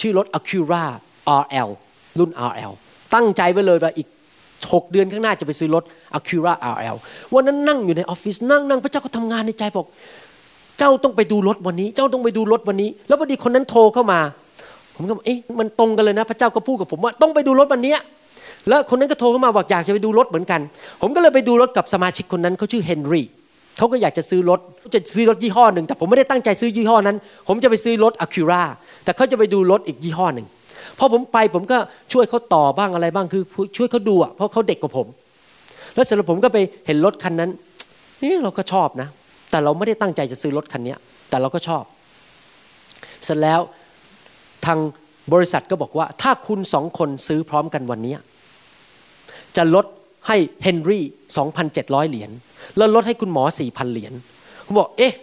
ชื่อรถ Acura RL รุ่น RL ตั้งใจไว้เลยว่าอีก 6 เดือนข้างหน้าจะไปซื้อรถ Acura RL วันนั้นนั่งอยู่ในออฟฟิศนั่งนั่งพระเจ้าก็ทำงานในใจบอก เจ้าต้องไปดูรถวันนี้ เจ้าต้องไปดูรถวันนี้ แล้วพอดีคนนั้นโทรเข้ามา ผมก็เอ๊ะมันตรงกันเลยนะ พระเจ้าก็พูดกับผมว่าต้องไปดูรถวันนี้ แล้วคนนั้นก็โทรเข้ามาบอกอยากจะไปดูรถเหมือนกัน ผมก็เลยไปดูรถกับสมาชิกคนนั้นเขาชื่อเฮนรี่เขาก็อยากจะซื้อรถจะซื้อรถยี่ห้อหนึ่งแต่ผมไม่ได้ตั้งใจซื้อยี่ห้อนั้น ผมจะไปซื้อรถอะคิราแต่เขาจะไปดูรถอีกยี่ห้อหนึ่งพอผมไปผมก็ช่วยเขาต่อบ้างอะไรบ้างคือช่วยเขาดูอะเพราะเขาเด็กกว่าผม แล้วเสร็จแล้วผมก็ไปเห็นรถคันนั้นนี่เราก็ชอบนะ แต่เราไม่ได้ตั้งใจจะซื้อรถคันนี้แต่เราก็ชอบ เสร็จแล้วทางบริษัทก็บอกว่า ถ้าคุณสองคนซื้อพร้อมกันวันนี้ จะลดให้เฮนรี่ 2,700 เหรียญแล้วลดให้คุณหมอ 4,000 เหรียญผมบอกเอ๊ะ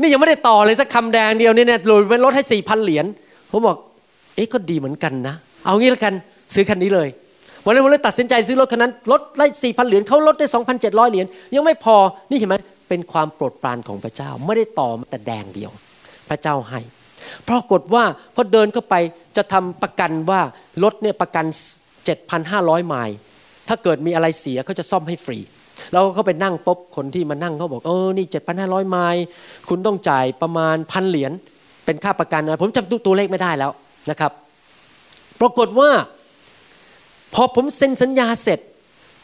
นี่ยังไม่ได้ต่อเลยสักคำแดงเดียวนี่เนี่ยลดให้ 4,000 เหรียญผมบอกเอ๊ะก็ดีเหมือนกันนะ เอางี้แล้วกันซื้อคันนี้เลยวันนั้นผมเลยตัดสินใจซื้อรถคันนั้นลดได้สี่พันเหรียญเขาลดได้สองพันเจ็ดร้อยเหรียญยังไม่พอนี่เห็นไหมเป็นความโปรดปรานของพระเจ้าไม่ได้ต่อแต่แดงเดียว พระเจ้าให้ปรากฏว่าพอเดินเข้าไปจะทำประกันว่า รถเนี่ยประกัน 7,500 ไมล์ถ้าเกิดมีอะไรเสียเขาจะซ่อมให้ฟรี เราก็ไปนั่งปุ๊บคนที่มานั่งเขาบอกเออนี่ 7,500 ไมล์คุณต้องจ่ายประมาณพันเหรียญเป็นค่าประกันนะผมจำตัวเลขไม่ได้แล้วนะครับ ปรากฏว่า พอผมเซ็นสัญญาเสร็จ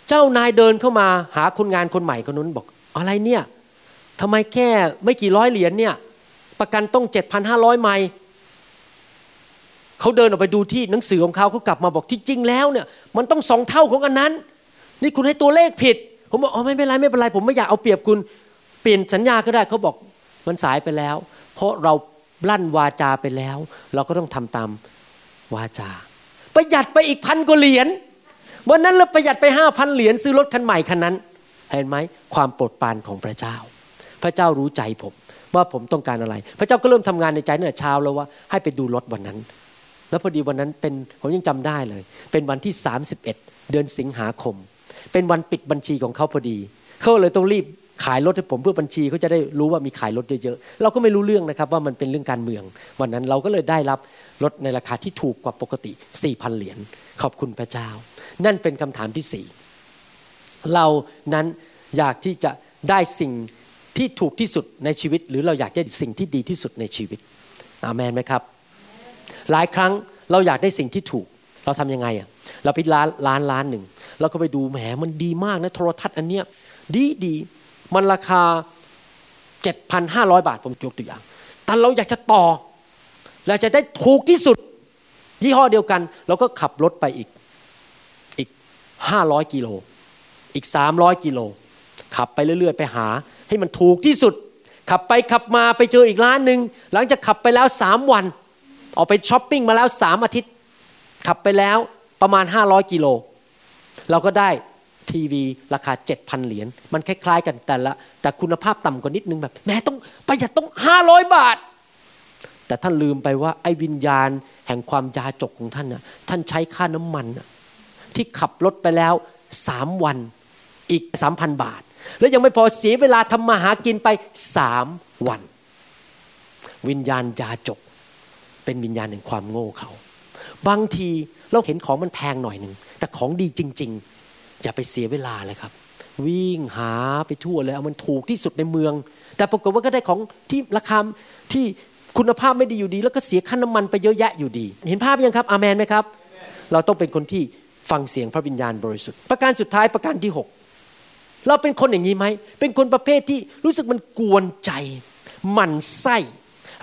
เจ้านายเดินเข้ามาหาคนงานคนใหม่คนนู้นบอก อะไรเนี่ยทำไมแค่ไม่กี่ร้อยเหรียญเนี่ยประกันต้องเจ็ดพันห้าร้อยไมล์ เขาเดินออกไปดูที่หนังสือของเขาเขากลับมาบอกที่จริงแล้วเนี่ย มันต้องสองเท่าของอันนั้น นี่คุณให้ตัวเลขผิด ผมบอกอ๋อไม่เป็นไรไม่เป็นไรผมไม่อยากเอาเปรียบคุณเปลี่ยนสัญญาก็ได้เขาบอกมันสายไปแล้ว เพราะเราลั่นวาจาไปแล้ว เราก็ต้องทำตามวาจา ประหยัดไปอีกพันกว่าเหรียญวันนั้นเราประหยัดไปห้าพันเหรียญซื้อรถคันใหม่คันนั้น เห็นไหมความโปรดปรานของพระเจ้า พระเจ้ารู้ใจผมว่าผมต้องการอะไร พระเจ้าก็เริ่มทำงานในใจเนื่อเช้าแล้วว่าให้ไปดูรถวันนั้น แล้วพอดีวันนั้นเป็นผมยังจำได้เลย เป็นวันที่ 31 เดือนสิงหาคม เป็นวันปิดบัญชีของเขาพอดี เขาเลยต้องรีบขายรถให้ผมเพื่อบัญชีเขาจะได้รู้ว่ามีขายรถเยอะๆ เราก็ไม่รู้เรื่องนะครับว่ามันเป็นเรื่องการเมือง วันนั้นเราก็เลยได้รับรถในราคาที่ถูกกว่าปกติ 4,000 เหรียญขอบคุณพระเจ้า นั่นเป็นคำถามที่สี่เรานั้นอยากที่จะได้สิ่งที่ถูกที่สุดในชีวิต หรือเราอยากได้สิ่งที่ดีที่สุดในชีวิตอามนไหมครับ หลายครั้งเราอยากได้สิ่งที่ถูก เราทำยังไงอะเราไปร้านร้านร้านหนึ่งเราก็ไปดูแหมมันดีมากนะโทรทัศน์อันเนี้ยดีดีมันราคา 7,500 บาทผมยกตัวอย่าง แต่เราอยากจะต่อเราจะได้ถูกที่สุด ยี่ห้อเดียวกัน เราก็ขับรถไปอีกอีก 500 กิโล อีก 300 กิโล ขับไปเรื่อย ๆ ไปหา ให้มันถูกที่สุด ขับไปขับมาไปเจออีกร้านหนึ่งหลังจากขับไปแล้วสามวัน ออกไปช้อปปิ้งมาแล้วสามอาทิตย์ขับไปแล้วประมาณ 500 กิโล เราก็ได้ทีวีราคา 7,000 เหรียญมันคล้ายๆ กันแต่ละ แต่คุณภาพต่ำกว่านิดนึงแบบแม้ต้องประหยัดต้อง 500 บาท แต่ท่านลืมไปว่าไอ้วิญญาณแห่งความยาจกของท่านน่ะท่านใช้ค่าน้ำมันนะที่ขับรถไปแล้วสามวันอีกสามพันบาท แล้วยังไม่พอเสียเวลาทำมาหากินไปสามวัน วิญญาณยาจก เป็นวิญญาณแห่งความโง่เขา บางทีเราเห็นของมันแพงหน่อยหนึ่งแต่ของดีจริง ๆ อย่าไปเสียเวลาเลยครับ วิ่งหาไปทั่วเลยเอามันถูกที่สุดในเมือง แต่ปรากฏว่าก็ได้ของที่ราคาที่คุณภาพไม่ดีอยู่ดี แล้วก็เสียค่าน้ำมันไปเยอะแยะอยู่ดี เห็นภาพยังครับ อาเมนไหมครับ เราต้องเป็นคนที่ฟังเสียงพระวิญญาณบริสุทธิ์ ประการสุดท้ายประการที่ 6 เราเป็นคนอย่างนี้ไหม เป็นคนประเภทที่รู้สึกมันกวนใจ หมั่นไส้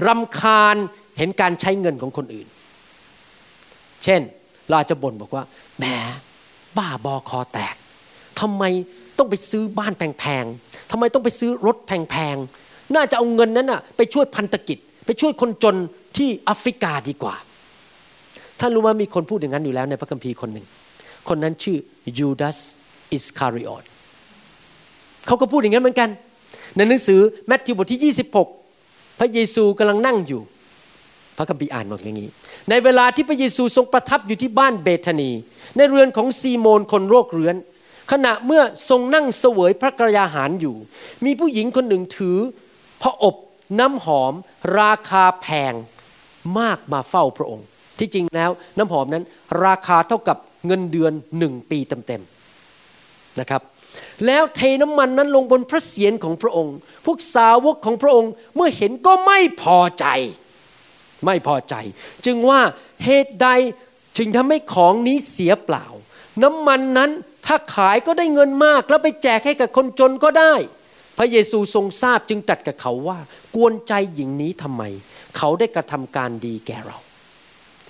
รำคาญ เห็นการใช้เงินของคนอื่น เช่น เราอาจจะบ่นบอกว่าแหมบ้าบอคอแตกทำไมต้องไปซื้อบ้านแพงๆทำไมต้องไปซื้อรถแพงๆน่าจะเอาเงินนั้นน่ะไปช่วยพันธกิจ ไปช่วยคนจนที่แอฟริกาดีกว่าท่านรู้ว่ามีคนพูดอย่างนั้นอยู่แล้วในพระคัมภีร์คนหนึ่ง คนนั้นชื่อยูดาสอิสคาริออตเขาก็พูดอย่างนั้นเหมือนกัน ในหนังสือแมทธิวบทที่ 26 พระเยซูกำลังนั่งอยู่ พระคัมภีร์อ่านบอกอย่างนี้ ในเวลาที่พระเยซูทรงประทับอยู่ที่บ้านเบธานี ในเรือนของซีโมนคนโรคเรื้อน ขณะเมื่อทรงนั่งเสวยพระกรยาหารอยู่ มีผู้หญิงคนหนึ่งถือพระอบน้ำหอม ราคาแพงมากมาเฝ้าพระองค์ ที่จริงแล้วน้ำหอมนั้น ราคาเท่ากับเงินเดือนหนึ่งปีเต็มๆนะครับแล้วเทน้ำมันนั้นลงบนพระเศียรของพระองค์ พวกสาวกของพระองค์เมื่อเห็นก็ไม่พอใจ ไม่พอใจ จึงว่าเหตุใดจึงทำให้ของนี้เสียเปล่า น้ำมันนั้นถ้าขายก็ได้เงินมาก แล้วไปแจกให้กับคนจนก็ได้ พระเยซูทรงทราบจึงตัดกับเขาว่า กวนใจหญิงนี้ทำไม เขาได้กระทำการดีแก่เรา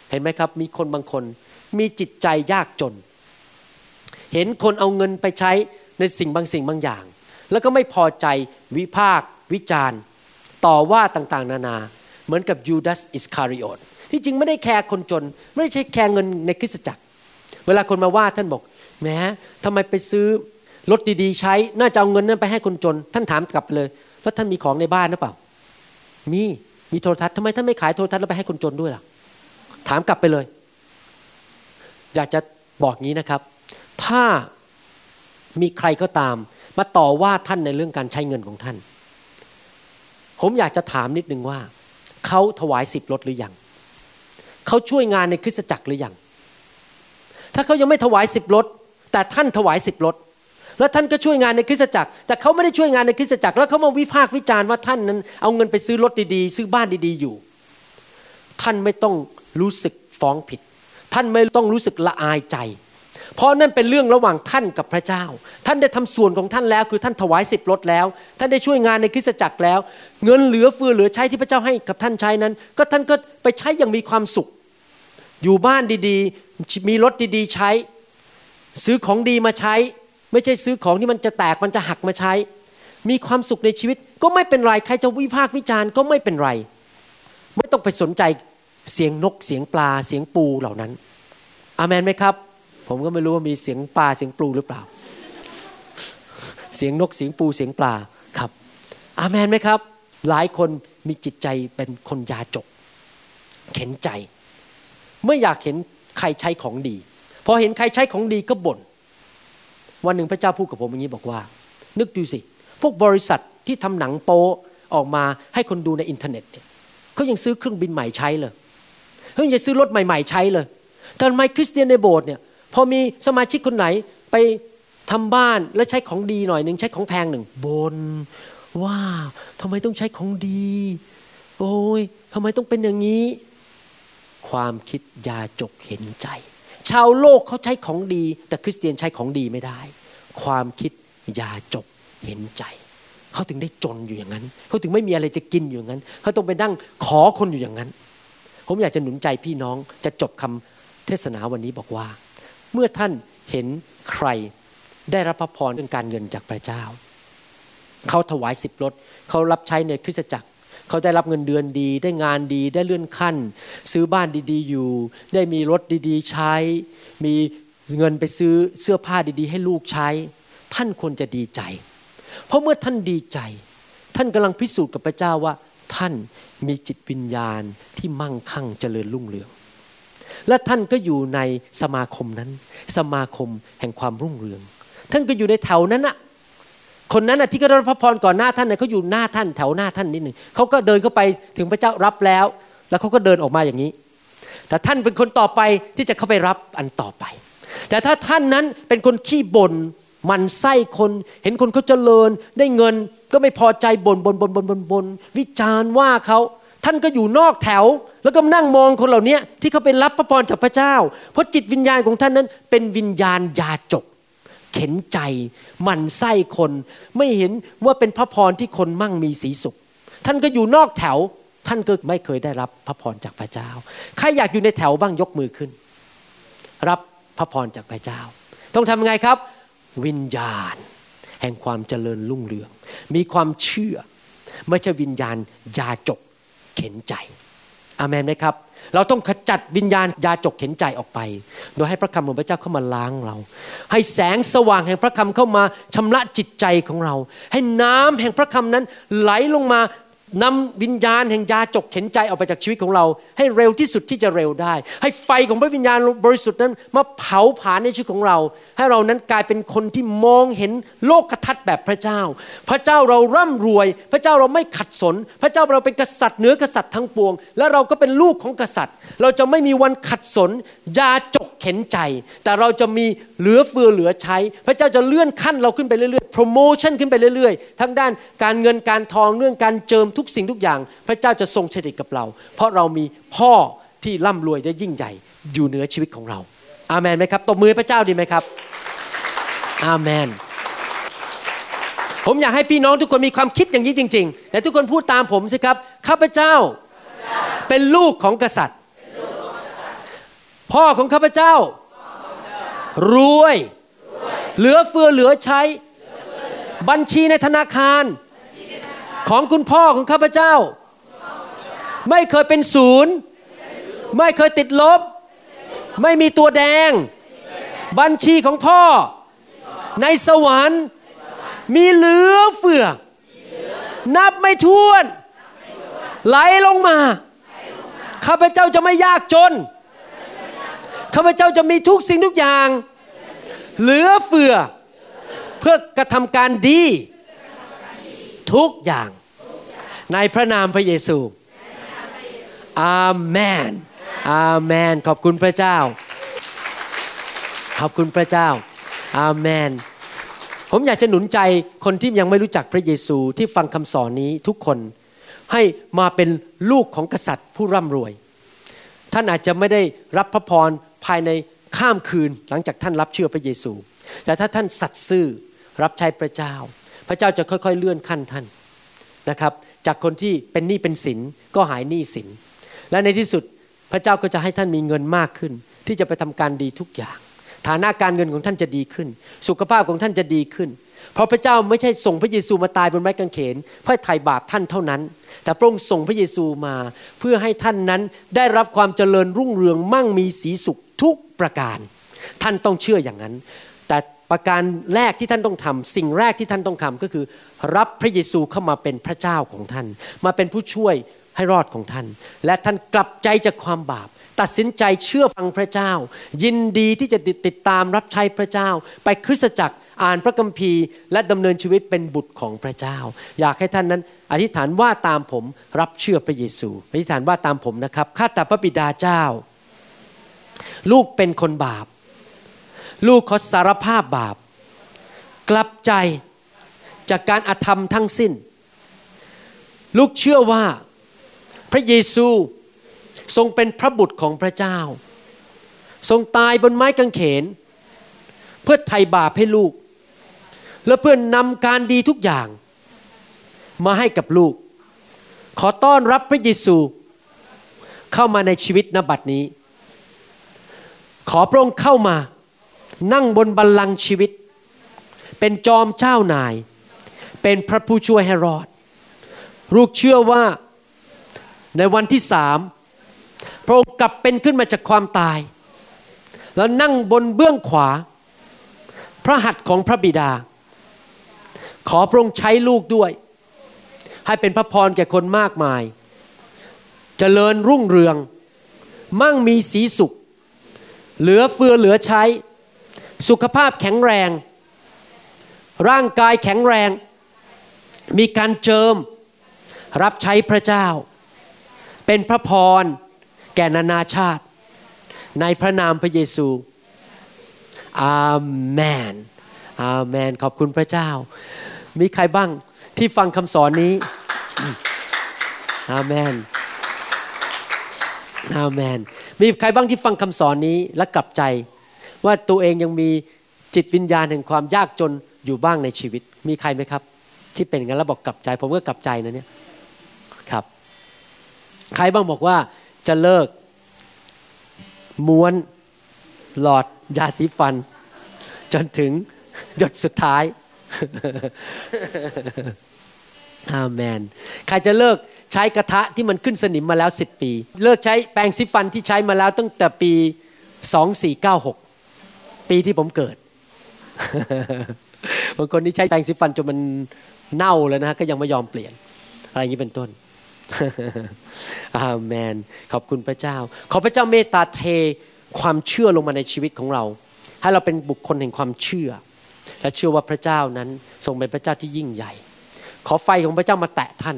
เห็นไหมครับ มีคนบางคนมีจิตใจยากจน เห็นคนเอาเงินไปใช้ในสิ่งบางสิ่งบางอย่าง แล้วก็ไม่พอใจวิพากวิจารณ์ ต่อว่าต่างๆ นานา เหมือนกับยูดาสอิสคาริโอตที่จริงไม่ได้แคร์คนจน ไม่ได้ใช้แคร์เงินในคริสตจักร เวลาคนมาว่าท่านบอกแหมทำไมไปซื้อรถดีๆ ใช้น่าจะเอาเงินนั้นไปให้คนจน ท่านถามกลับเลยแล้วท่านมีของในบ้านหรือเปล่า มีมีโทรทัศน์ทำไมท่านไม่ขายโทรทัศน์แล้วไปให้คนจนด้วยล่ะ ถามกลับไปเลย อยากจะบอกงี้นะครับ ถ้ามีใครก็ตาม มาต่อว่าท่านในเรื่องการใช้เงินของท่าน ผมอยากจะถามนิดนึงว่า เขาถวายสิบรถหรือยังเขาช่วยงานในคริสตจักรหรือยังถ้าเขายังไม่ถวายสิบรถแต่ท่านถวายสิบรถแล้วท่านก็ช่วยงานในคริสตจักร แต่เขาไม่ได้ช่วยงานในคริสตจักร แล้วเขามาวิพากษ์วิจารณ์ว่าท่านนั้น เอาเงินไปซื้อรถดีๆ ซื้อบ้านดีๆอยู่ ท่านไม่ต้องรู้สึกฟ้องผิด ท่านไม่ต้องรู้สึกละอายใจ เพราะนั่นเป็นเรื่องระหว่างท่านกับพระเจ้า ท่านได้ทำส่วนของท่านแล้ว คือท่านถวายสิบรถแล้ว ท่านได้ช่วยงานในคริสตจักรแล้ว เงินเหลือเฟือเหลือใช้ที่พระเจ้าให้กับท่านใช้นั้น ก็ท่านก็ไปใช้อย่างมีความสุข อยู่บ้านดีๆ มีรถดีๆ ใช้ ซื้อของดีมาใช้ ไม่ใช่ซื้อของที่มันจะแตกมันจะหักมาใช้ มีความสุขในชีวิตก็ไม่เป็นไรใครจะวิพากษ์วิจารณ์ก็ไม่เป็นไร ไม่ต้องไปสนใจเสียงนกเสียงปลาเสียงปูเหล่านั้น อามันไหมครับ ผมก็ไม่รู้ว่ามีเสียงปลาเสียงปูหรือเปล่า เสียงนกเสียงปูเสียงปลาครับ อามันไหมครับ หลายคนมีจิตใจเป็นคนยาจก เข็นใจ ไม่อยากเห็นใครใช้ของดี พอเห็นใครใช้ของดีก็บ่น วันหนึ่งพระเจ้าพูดกับผมอย่างนี้บอกว่า นึกดูสิ พวกบริษัทที่ทำหนังโป๊ออกมาให้คนดูในอินเทอร์เน็ตเนี่ยเขายังซื้อเครื่องบินใหม่ใช้เลยเขายังซื้อรถใหม่ๆใช้เลยแต่ทำไมคริสเตียนในโบสถ์เนี่ย พอมีสมาชิกคนไหนไปทำบ้านแล้วใช้ของดีหน่อยหนึ่งใช้ของแพงหนึ่งบนว้าวทำไมต้องใช้ของดี โอ้ยทำไมต้องเป็นอย่างนี้ ความคิดยาจกเห็นใจ ชาวโลกเขาใช้ของดี แต่คริสเตียนใช้ของดีไม่ได้ ความคิดยาจกเห็นใจเขาถึงได้จนอยู่อย่างนั้นเขาถึงไม่มีอะไรจะกินอยู่อย่างนั้นเขาต้องไปนั่งขอคนอยู่อย่างนั้น ผมอยากจะหนุนใจพี่น้องจะจบคำเทศนาวันนี้บอกว่า เมื่อท่านเห็นใครได้รับพระพรเรื่องการเงินจากพระเจ้า เขาถวายสิบรถเขารับใช้ในคริสตจักร เขาได้รับเงินเดือนดี ได้งานดีได้เลื่อนขั้น ซื้อบ้านดีๆอยู่ ได้มีรถดีๆ ใช้ มีเงินไปซื้อเสื้อผ้าดี ๆ ให้ลูกใช้ ท่านควรจะดีใจ เพราะเมื่อท่านดีใจ ท่านกำลังพิสูจน์กับพระเจ้าว่า ท่านมีจิตวิญญาณที่มั่งคั่งเจริญรุ่งเรือง และท่านก็อยู่ในสมาคมนั้น สมาคมแห่งความรุ่งเรือง ท่านก็อยู่ในแถวนั้นอะคนนั้นอะที่ก็ได้รับพระพรก่อนหน้าท่านเนี่ยเขาอยู่หน้าท่านแถวหน้าท่านนิดหนึ่งเขาก็เดินเข้าไปถึงพระเจ้ารับแล้ว แล้วเขาก็เดินออกมาอย่างนี้ แต่ท่านเป็นคนต่อไปที่จะเข้าไปรับอันต่อไป แต่ถ้าท่านนั้นเป็นคนขี้บน่นมันไส้คนเห็นคนเขาเจริญ ได้เงินก็ไม่พอใจบน่นบนบนบนบนบนวิจารณ์ว่าเขา ท่านก็อยู่นอกแถว แล้วก็นั่งมองคนเหล่านี้ที่เขาไปรับพระพรจากพระเจ้า เพราะจิตวิญญาณของท่านนั้นเป็นวิญญาณยาจก เข็นใจมันไส้คน ไม่เห็นว่าเป็นพระพรที่คนมั่งมีสีสุข ท่านก็อยู่นอกแถว ท่านก็ไม่เคยได้รับพระพรจากพระเจ้า ใครอยากอยู่ในแถวบ้างยกมือขึ้น รับพระพรจากพระเจ้า ต้องทำไงครับ วิญญาณ แห่งความเจริญรุ่งเรือง มีความเชื่อ ไม่ใช่วิญญาณยาจก เข็นใจ อามันไหมครับ เราต้องขจัดวิญญาณยาจกเข็นใจออกไป โดยให้พระคำของพระเจ้าเข้ามาล้างเรา ให้แสงสว่างแห่งพระคำเข้ามาชำระจิตใจของเรา ให้น้ำแห่งพระคำนั้นไหลลงมา นำวิญญาณแห่งยาจกเข็นใจออกไปจากชีวิตของเรา ให้เร็วที่สุดที่จะเร็วได้ ให้ไฟของพระวิญญาณบริสุทธิ์นั้นมาเผาผลาญในชีวิตของเรา ให้เรานั้นกลายเป็นคนที่มองเห็นโลกทัศน์แบบพระเจ้า พระเจ้าเราร่ำรวย พระเจ้าเราไม่ขัดสน พระเจ้าเราเป็นกษัตริย์เหนือกษัตริย์ทั้งปวง และเราก็เป็นลูกของกษัตริย์ เราจะไม่มีวันขัดสนยาจกเข็นใจ แต่เราจะมีเหลือเฟือเหลือใช้ พระเจ้าจะเลื่อนขั้นเราขึ้นไปเรื่อยๆโปรโมชั่นขึ้นไปเรื่อยๆทั้งด้านการเงินการทองเรื่องการเจิมทุกสิ่งทุกอย่าง พระเจ้าจะทรงเฉลิกับเรา เพราะเรามีพ่อที่ร่ำรวยและยิ่งใหญ่อยู่เหนือชีวิตของเรา อาเมนไหมครับตบมือพระเจ้าดีไหมครับ อาเมน ผมอยากให้พี่น้องทุกคนมีความคิดอย่างนี้จริงๆแต่ทุกคนพูดตามผมสิครับข้าพเจ้า เป็นลูกของกษัตริย์ พ่อของข้าพเจ้ารวย เหลือเฟือเหลือใช้ บัญชีในธนาคาร ของคุณพ่อของข้าพเจ้า ไม่เคยเป็นศูนย์ ไม่เคยติดลบ ไม่มีตัวแดง บัญชีของพ่อ ในสวรรค์ มีเหลือเฟือ นับไม่ถ้วน ไหลลงมา ข้าพเจ้าจะไม่ยากจน ข้าพเจ้าจะมีทุกสิ่งทุกอย่าง เหลือเฟือ เพื่อกระทำการดี ทุกอย่าง ในพระนามพระเยซู อาเมน อาเมน ขอบคุณพระเจ้า ขอบคุณพระเจ้า อาเมน ผมอยากจะหนุนใจคนที่ยังไม่รู้จักพระเยซูที่ฟังคำสอนนี้ทุกคน ให้มาเป็นลูกของกษัตริย์ผู้ร่ำรวย ท่านอาจจะไม่ได้รับพระพรภายในข้ามคืนหลังจากท่านรับเชื่อพระเยซู แต่ถ้าท่านสัตย์ซื่อรับใช้พระเจ้า พระเจ้าจะค่อยๆเลื่อนขั้นท่านนะครับ จากคนที่เป็นหนี้เป็นสินก็หายหนี้สิน และในที่สุดพระเจ้าก็จะให้ท่านมีเงินมากขึ้น ที่จะไปทำการดีทุกอย่าง ฐานะการเงินของท่านจะดีขึ้น สุขภาพของท่านจะดีขึ้น เพราะพระเจ้าไม่ใช่ส่งพระเยซูมาตายบนไม้กางเขน เพื่อไถ่บาปท่านเท่านั้น แต่พระองค์ส่งพระเยซูมาเพื่อให้ท่านนั้นได้รับความเจริญรุ่งเรืองมั่งมีสีสุขทุกประการ ท่านต้องเชื่ออย่างนั้น ประการแรกที่ท่านต้องทำสิ่งแรกที่ท่านต้องทำก็คือ รับพระเยซูเข้ามาเป็นพระเจ้าของท่าน มาเป็นผู้ช่วยให้รอดของท่าน และท่านกลับใจจากความบาป ตัดสินใจเชื่อฟังพระเจ้า ยินดีที่จะติดตามรับใช้พระเจ้า ไปคริสตจักรอ่านพระคัมภีร์ และดำเนินชีวิตเป็นบุตรของพระเจ้า อยากให้ท่านนั้น อธิษฐานว่าตามผมรับเชื่อพระเยซู อธิษฐานว่าตามผมนะครับข้าแต่พระบิดาเจ้า ลูกเป็นคนบาป ลูกขอสารภาพบาป กลับใจจากการอาธรรมทั้งสิ้น ลูกเชื่อว่าพระเยซูทรงเป็นพระบุตรของพระเจ้า ทรงตายบนไม้กางเขน เพื่อไถ่บาปให้ลูก และเพื่อนนำการดีทุกอย่าง มาให้กับลูก ขอต้อนรับพระเยซูเข้ามาในชีวิตนบัดนี้ ขอพระองค์เข้ามา นั่งบนบัลลังก์ชีวิต เป็นจอมเจ้านาย เป็นพระผู้ช่วยให้รอด ลูกเชื่อว่าในวันที่สามพระองค์กลับเป็นขึ้นมาจากความตาย แล้วนั่งบนเบื้องขวา พระหัตถ์ของพระบิดา ขอพระองค์ใช้ลูกด้วย ให้เป็นพระพรแก่คนมากมายจเจริญรุ่งเรือง มั่งมีสีสุข เหลือเฟือเหลือใช้ สุขภาพแข็งแรง ร่างกายแข็งแรง มีการเจิม รับใช้พระเจ้า เป็นพระพร แก่นานาชาติ ในพระนามพระเยซู อาเมน อาเมน ขอบคุณพระเจ้า มีใครบ้างที่ฟังคำสอนนี้ อาเมน อาเมน มีใครบ้างที่ฟังคำสอนนี้และกลับใจ ว่าตัวเองยังมีจิตวิญญาณแห่งความยากจนอยู่บ้างในชีวิต มีใครไหมครับ ที่เป็นงั้นแล้วบอกกลับใจ ผมก็กลับใจนะเนี่ยครับ ใครบ้างบอกว่าจะเลิกม้วนหลอดยาสีฟัน จนถึงหยดสุดท้ายอาเมน ใครจะเลิกใช้กระทะที่มันขึ้นสนิมมาแล้วสิบปี เลิกใช้แปรงสีฟันที่ใช้มาแล้วตั้งแต่ปีสองสี่เก้าหก ปีที่ผมเกิดบางคนที่ใช้แปรงสีฟันจนมันเน่าแล้วนะฮะก็ยังไม่ยอมเปลี่ยน อะไรอย่างนี้เป็นต้นอาเมน ขอบคุณพระเจ้า ขอพระเจ้าเมตตาเทความเชื่อลงมาในชีวิตของเรา ให้เราเป็นบุคคลแห่งความเชื่อ และเชื่อว่าพระเจ้านั้นทรงเป็นพระเจ้าที่ยิ่งใหญ่ ขอไฟของพระเจ้ามาแตะท่าน